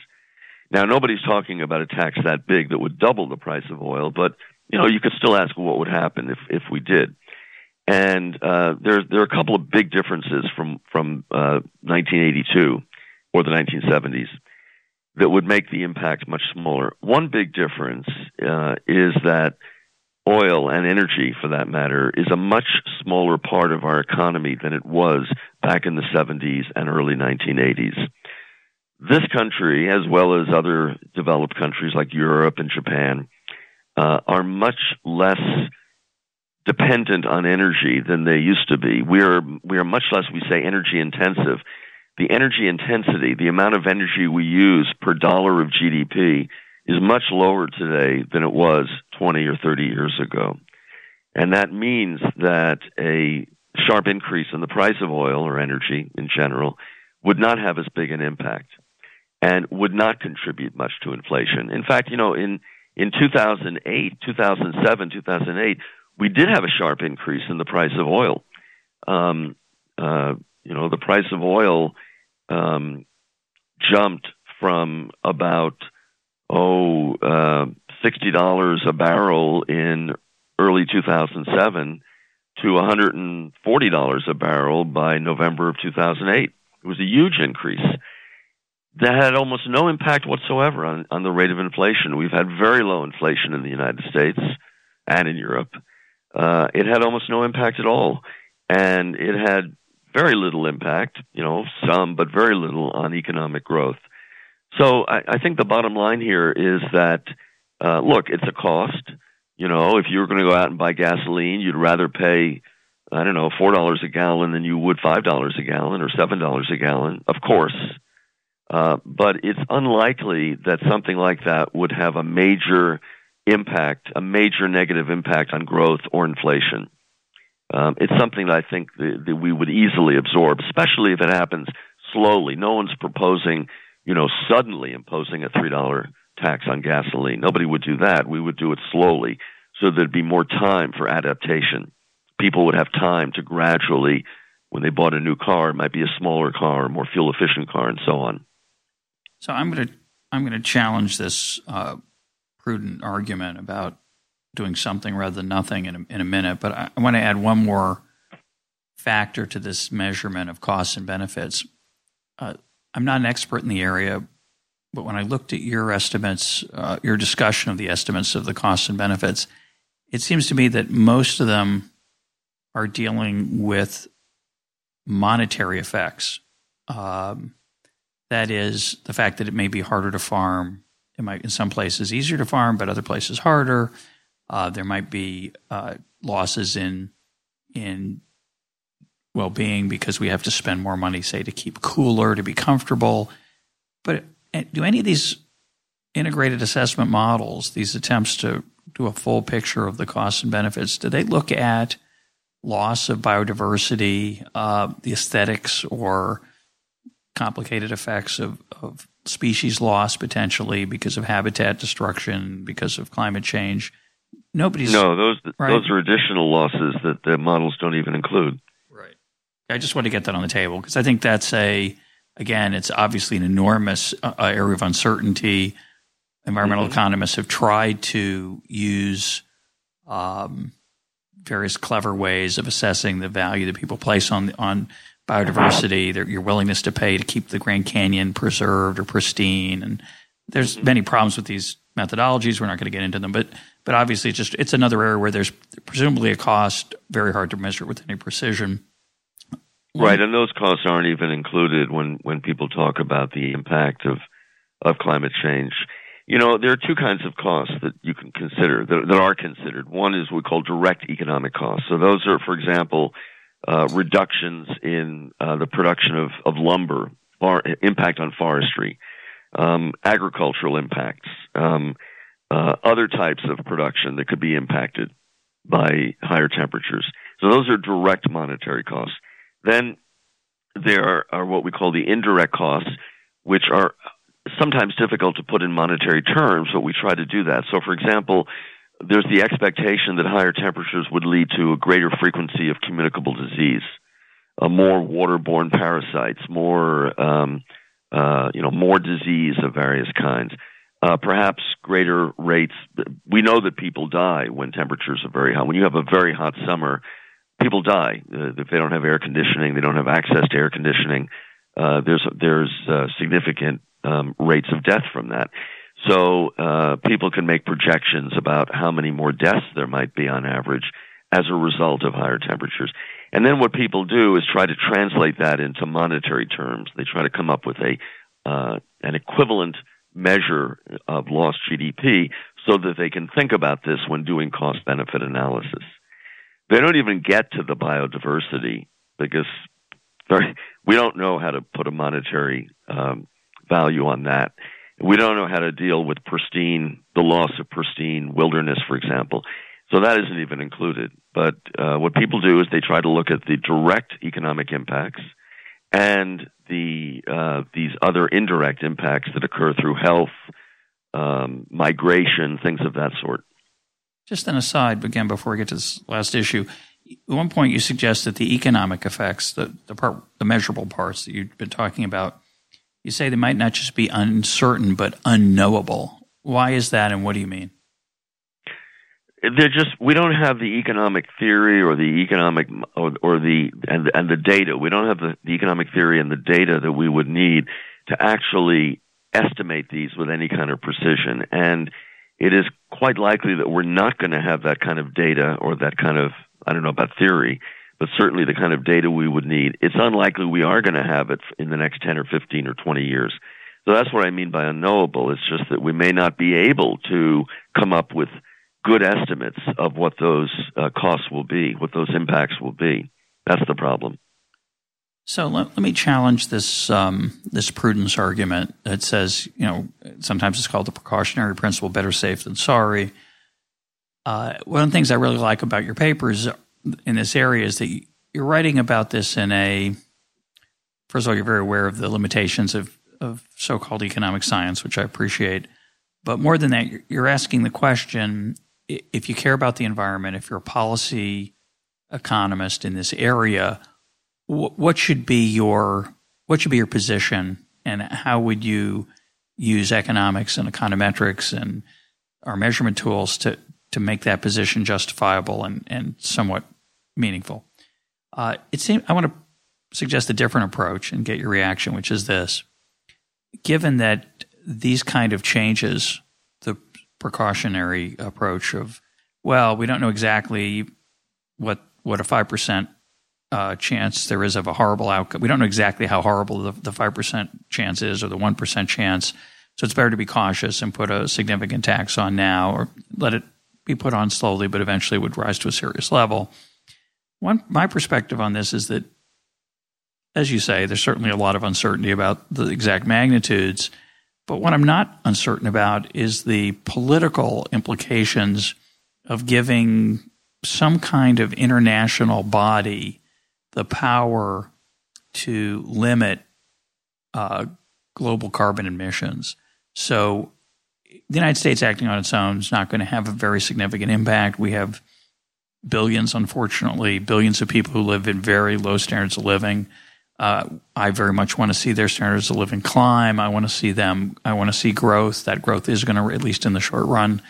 Now, nobody's talking about a tax that big that would double the price of oil, but you know, you could still ask what would happen if if we did. And uh, there there are a couple of big differences from from uh, 1982 or the 1970s that would make the impact much smaller. One big difference uh, is that oil and energy, for that matter, is a much smaller part of our economy than it was back in the 70s and early 1980s. This country, as well as other developed countries like Europe and Japan, uh, are much less dependent on energy than they used to be. We are we are much less, we say, energy intensive. The energy intensity, the amount of energy we use per dollar of GDP, is much lower today than it was 20 or 30 years ago. And that means that a sharp increase in the price of oil or energy in general would not have as big an impact and would not contribute much to inflation. In fact, you know, in, in 2008, 2007, 2008, we did have a sharp increase in the price of oil. Um, uh, you know, the price of oil um, jumped from about oh, uh, $60 a barrel in early 2007 to $140 a barrel by November of 2008. It was a huge increase. That had almost no impact whatsoever on, on the rate of inflation. We've had very low inflation in the United States and in Europe. Uh, it had almost no impact at all. And it had very little impact, you know, some, but very little on economic growth. So I, I think the bottom line here is that, uh, look, it's a cost. You know, if you were going to go out and buy gasoline, you'd rather pay, I don't know, four dollars a gallon than you would five dollars a gallon or seven dollars a gallon. Of course, uh, but it's unlikely that something like that would have a major impact, a major negative impact on growth or inflation. Um, it's something that I think that, that we would easily absorb, especially if it happens slowly. No one's proposing you know, suddenly imposing a $3 tax on gasoline. Nobody would do that. We would do it slowly so there'd be more time for adaptation. People would have time to gradually, when they bought a new car, it might be a smaller car, a more fuel efficient car, and so on. So I'm going to I'm going to challenge this uh, prudent argument about doing something rather than nothing in a, in a minute, but I, I want to add one more factor to this measurement of costs and benefits. Uh, I'm not an expert in the area, but when I looked at your estimates, uh, your discussion of the estimates of the costs and benefits, it seems to me that most of them are dealing with monetary effects. Um, that is the fact that it may be harder to farm. It might, in some places, easier to farm, but other places harder. Uh, there might be uh, losses in in well being because we have to spend more money, say, to keep cooler, to be comfortable. But eh, do any of these integrated assessment models, these attempts to do a full picture of the costs and benefits, do they look at loss of biodiversity, uh, the aesthetics or complicated effects of, of species loss potentially because of habitat destruction, because of climate change? Nobody's no those right? those are additional losses that the models don't even include. Right. I just want to get that on the table because I think that's a again, it's obviously an enormous uh, area of uncertainty. Environmental mm-hmm. economists have tried to use um, various clever ways of assessing the value that people place on on biodiversity, their, your willingness to pay to keep the Grand Canyon preserved or pristine, and there's mm-hmm. many problems with these methodologies. We're not going to get into them, but but obviously, it's just it's another area where there's presumably a cost, very hard to measure with any precision. Right, and those costs aren't even included when when people talk about the impact of of climate change. You know, there are two kinds of costs that you can consider that, that are considered. One is what we call direct economic costs. So those are, for example, uh, reductions in uh, the production of, of lumber, far, impact on forestry, um, agricultural impacts, um, uh, other types of production that could be impacted by higher temperatures. So those are direct monetary costs. Then there are, are what we call the indirect costs, which are sometimes difficult to put in monetary terms, but we try to do that. So, for example, there's the expectation that higher temperatures would lead to a greater frequency of communicable disease, uh, more waterborne parasites, more um, uh, you know more disease of various kinds, uh, perhaps greater rates. We know that people die when temperatures are very hot. When you have a very hot summer, people die uh, if they don't have air conditioning, they don't have access to air conditioning. Uh, there's there's uh, significant um, rates of death from that. So uh, people can make projections about how many more deaths there might be on average as a result of higher temperatures. And then what people do is try to translate that into monetary terms. They try to come up with a uh, an equivalent measure of lost GDP so that they can think about this when doing cost benefit analysis. They don't even get to the biodiversity because we don't know how to put a monetary um, value on that. We don't know how to deal with pristine, the loss of pristine wilderness, for example. So that isn't even included. But uh, what people do is they try to look at the direct economic impacts and the uh, these other indirect impacts that occur through health, um, migration, things of that sort. Just an aside, again, before we get to this last issue, at one point you suggest that the economic effects, the the part, the measurable parts that you've been talking about, you say they might not just be uncertain but unknowable. Why is that, and what do you mean? They're just we don't have the economic theory or the economic or, or the and and the data. We don't have the, the economic theory and the data that we would need to actually estimate these with any kind of precision. And it is quite likely that we're not going to have that kind of data or that kind of I don't know about theory but certainly the kind of data we would need. It's unlikely we are going to have it in the next 10 or 15 or 20 years. So that's what I mean by unknowable. It's just that we may not be able to come up with good estimates of what those uh, costs will be, what those impacts will be. That's the problem. So let, let me challenge this um, this prudence argument that says, you know, sometimes it's called the precautionary principle: better safe than sorry. Uh, one of the things I really like about your papers in this area is that you're writing about this in a first of all, you're very aware of the limitations of, of so called economic science, which I appreciate. But more than that, you're asking the question if you care about the environment, if you're a policy economist in this area, what should be your what should be your position, and how would you use economics and econometrics and our measurement tools to to make that position justifiable and, and somewhat meaningful. Uh, it seems I want to suggest a different approach and get your reaction, which is this: given that these kind of changes, the precautionary approach of, well, we don't know exactly what what a five percent uh, chance there is of a horrible outcome. We don't know exactly how horrible the five percent chance is or the one percent chance. So it's better to be cautious and put a significant tax on now, or let it be put on slowly, but eventually would rise to a serious level. One, my perspective on this is that, as you say, there's certainly a lot of uncertainty about the exact magnitudes. But what I'm not uncertain about is the political implications of giving some kind of international body the power to limit uh, global carbon emissions. So the United States acting on its own is not going to have a very significant impact. We have billions, unfortunately, billions of people who live in very low standards of living. Uh, I very much want to see their standards of living climb. I want to see them. I want to see growth. That growth is going to, at least in the short run,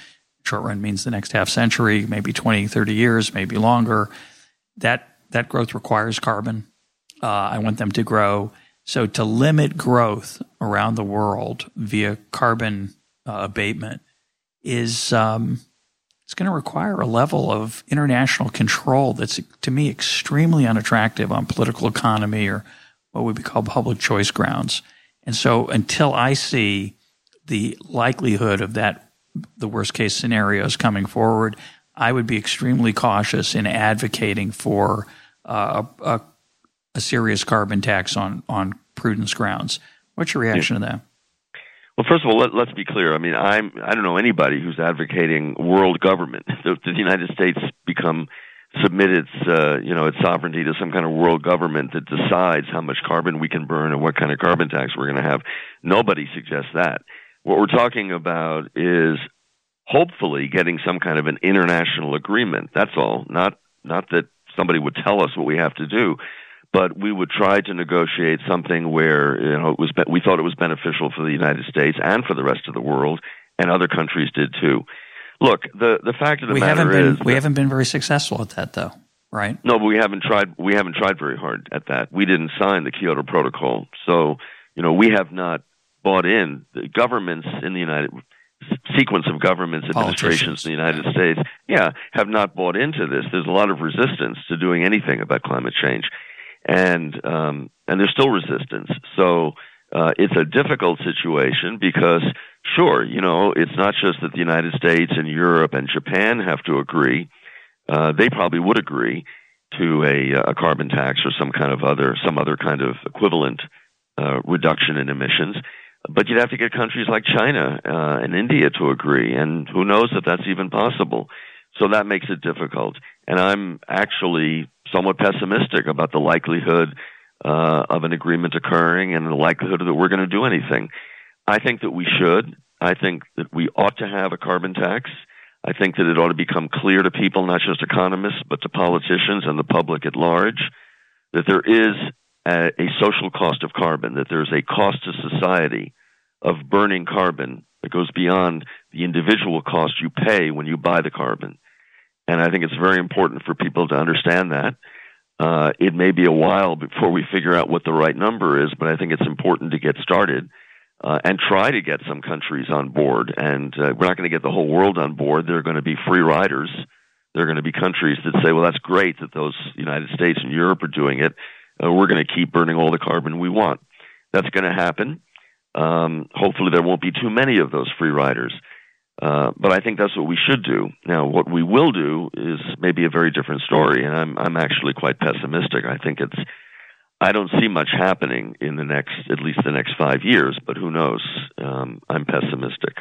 short run means the next half century, maybe 20, 30 years, maybe longer. That that growth requires carbon. Uh, I want them to grow. So to limit growth around the world via carbon uh, abatement is um, it's going to require a level of international control that's to me extremely unattractive on political economy or what would be called public choice grounds. And so until I see the likelihood of that the worst case scenarios coming forward, I would be extremely cautious in advocating for uh, a, a, serious carbon tax on on prudence grounds. What's your reaction yeah. to that? First of all, let, us be clear. I mean, I'm I don't know anybody who's advocating world government. [LAUGHS] The, the United States become submit its uh, you know its sovereignty to some kind of world government that decides how much carbon we can burn and what kind of carbon tax we're going to have. Nobody suggests that. What we're talking about is hopefully getting some kind of an international agreement. That's all. Not not that somebody would tell us what we have to do, but we would try to negotiate something where you know it was we thought it was beneficial for the United States and for the rest of the world, and other countries did too. Look, the the fact of the we matter haven't been, is we haven't been very successful at that, though, right? No, but we haven't tried. We haven't tried very hard at that. We didn't sign the Kyoto Protocol, so you know we have not bought in. The governments in the United sequence of governments, administrations in the United States, yeah, have not bought into this. There's a lot of resistance to doing anything about climate change, and um, and there's still resistance. So uh, it's a difficult situation because, sure, you know, it's not just that the United States and Europe and Japan have to agree. Uh, they probably would agree to a, a carbon tax or some kind of other some other kind of equivalent uh, reduction in emissions but you'd have to get countries like China uh, and India to agree, and who knows if that's even possible. So that makes it difficult. And I'm actually somewhat pessimistic about the likelihood uh, of an agreement occurring and the likelihood that we're going to do anything. I think that we should. I think that we ought to have a carbon tax. I think that it ought to become clear to people, not just economists, but to politicians and the public at large, that there is a, a social cost of carbon, that there's a cost to society of burning carbon that goes beyond the individual cost you pay when you buy the carbon. And I think it's very important for people to understand that. Uh, it may be a while before we figure out what the right number is, but I think it's important to get started uh, and try to get some countries on board. And uh, we're not going to get the whole world on board. There are going to be free riders. There are going to be countries that say, well, that's great that those United States and Europe are doing it. Uh, we're going to keep burning all the carbon we want. That's going to happen. Um, hopefully, there won't be too many of those free riders. Uh, but I think that's what we should do. Now, what we will do is maybe a very different story, and I'm I'm actually quite pessimistic. I think it's I don't see much happening in the next at least the next five years, but who knows? Um, I'm pessimistic.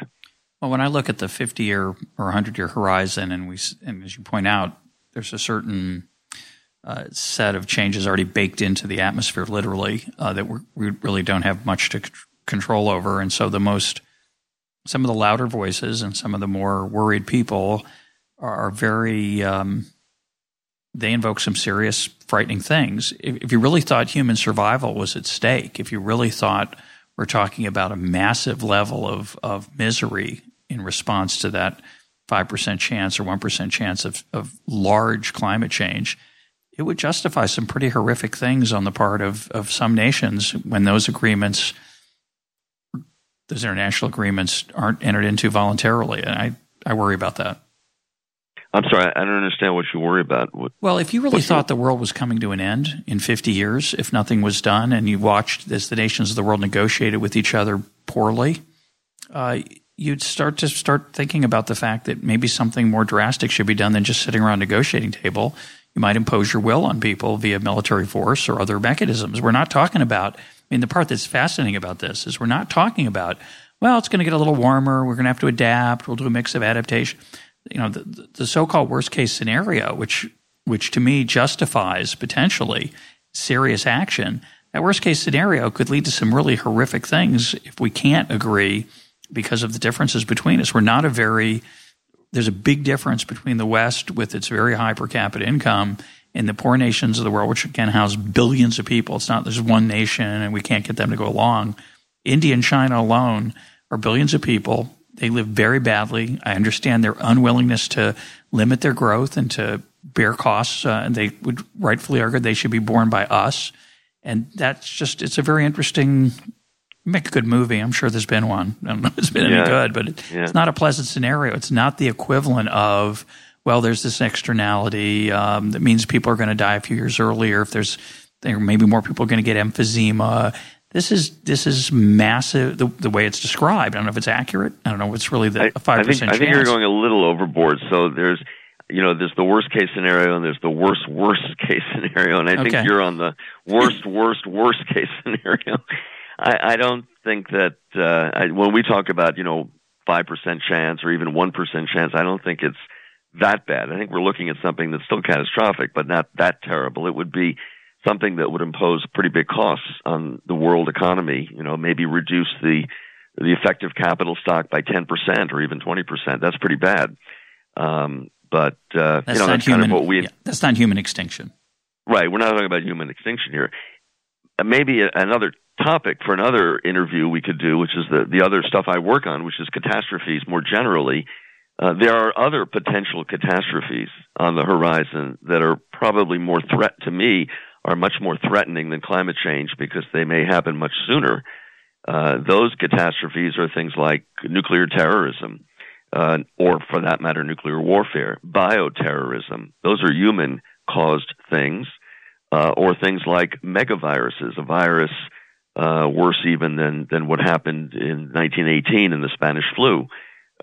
Well, when I look at the 50 year or 100 year horizon, and we and as you point out, there's a certain uh, set of changes already baked into the atmosphere, literally, uh, that we really don't have much to control over. And so the most, some of the louder voices and some of the more worried people are very, um, they invoke some serious, frightening things. If, if you really thought human survival was at stake, if you really thought we're talking about a massive level of, of misery in response to that 5% chance or 1% chance of, of large climate change, it would justify some pretty horrific things on the part of, of some nations when those agreements – those international agreements aren't entered into voluntarily. And I, I worry about that. I'm sorry, I don't understand what you worry about. What, well, if you really thought the world was coming to an end in 50 years, if nothing was done, and you watched as the nations of the world negotiated with each other poorly, uh, you'd start to start thinking about the fact that maybe something more drastic should be done than just sitting around a negotiating table. You might impose your will on people via military force or other mechanisms. We're not talking about I mean, the part that's fascinating about this is we're not talking about well, it's going to get a little warmer. We're going to have to adapt. We'll do a mix of adaptation. You know, the, the so-called worst-case scenario, which which to me justifies potentially serious action. That worst-case scenario could lead to some really horrific things if we can't agree because of the differences between us. We're not a very there's a big difference between the West with its very high per capita income and the poor nations of the world, which can house billions of people. It's not there's one nation and we can't get them to go along. India and China alone are billions of people. They live very badly. I understand their unwillingness to limit their growth and to bear costs. Uh, and they would rightfully argue they should be borne by us. And that's just, it's a very interesting make a good movie. I'm sure there's been one. I don't know if it's been yeah. any good, but it, yeah. it's not a pleasant scenario. It's not the equivalent of, well, there's this externality um, that means people are going to die a few years earlier. If there's there maybe more people are going to get emphysema. This is this is massive. The, the, way it's described, I don't know if it's accurate. I don't know if it's really the five percent. Chance. I think you're going a little overboard. So there's you know, there's the worst case scenario and there's the worst worst [LAUGHS] case scenario, and I okay. think you're on the worst worst worst [LAUGHS] case scenario. I, I don't think that uh, I, when we talk about you know five percent chance or even one percent chance, I don't think it's that bad. I think we're looking at something that's still catastrophic, but not that terrible. It would be something that would impose pretty big costs on the world economy. You know, maybe reduce the the effective capital stock by ten percent or even twenty percent. That's pretty bad. Um, but uh, that's you know, that's human, kind of what we. Yeah, that's not human extinction. Right. We're not talking about human extinction here. Uh, maybe another topic for another interview we could do, which is the, the other stuff I work on, which is catastrophes more generally. Uh, there are other potential catastrophes on the horizon that are probably more threat to me, are much more threatening than climate change because they may happen much sooner. Uh, those catastrophes are things like nuclear terrorism, uh, or for that matter, nuclear warfare, bioterrorism. Those are human caused things, uh, or things like megaviruses, a virus uh, worse even than than what happened in 1918 in the Spanish flu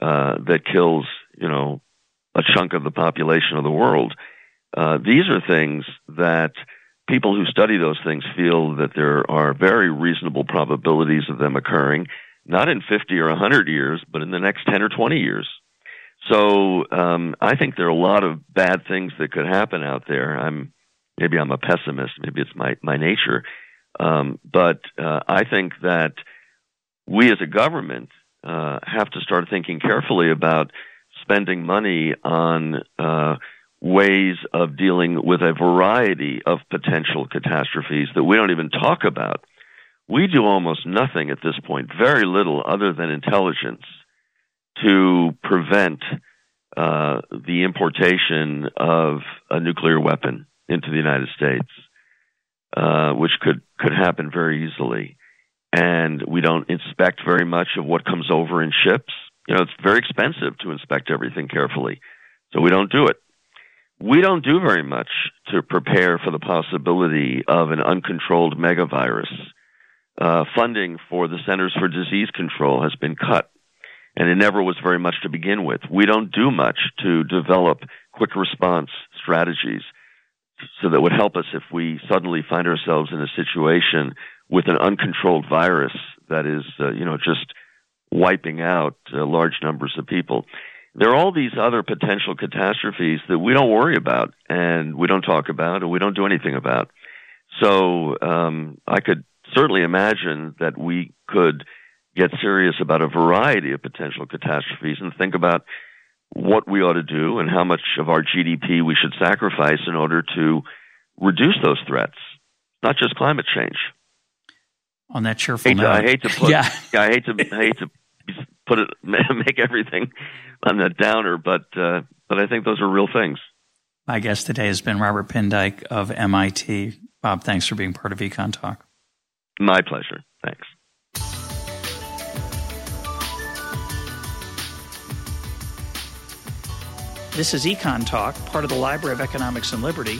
uh, that kills you know a chunk of the population of the world. Uh, these are things that people who study those things feel that there are very reasonable probabilities of them occurring, not in 50 or 100 years, but in the next 10 or 20 years. So um, I think there are a lot of bad things that could happen out there. I'm maybe I'm a pessimist, maybe it's my my nature, um, but uh, I think that we as a government uh, have to start thinking carefully about spending money on uh, ways of dealing with a variety of potential catastrophes that we don't even talk about. We do almost nothing at this point, very little other than intelligence, to prevent uh, the importation of a nuclear weapon into the United States. Uh, which could could happen very easily. And we don't inspect very much of what comes over in ships. You know, it's very expensive to inspect everything carefully, so we don't do it. We don't do very much to prepare for the possibility of an uncontrolled megavirus. Uh, funding for the Centers for Disease Control has been cut, and it never was very much to begin with. We don't do much to develop quick response strategies so that would help us if we suddenly find ourselves in a situation with an uncontrolled virus that is, uh, you know, just wiping out uh, large numbers of people. There are all these other potential catastrophes that we don't worry about and we don't talk about and we don't do anything about. So um, I could certainly imagine that we could get serious about a variety of potential catastrophes and think about what we ought to do and how much of our GDP we should sacrifice in order to reduce those threats, not just climate change. On that cheerful hate note, to, I hate to [LAUGHS] put, yeah. yeah, I hate to, I hate to put it, [LAUGHS] make everything on that downer, but uh, but I think those are real things. My guest today has been Robert Pindyck of MIT. Bob, thanks for being part of Econ Talk. My pleasure. Thanks. This is Econ Talk, part of the Library of Economics and Liberty.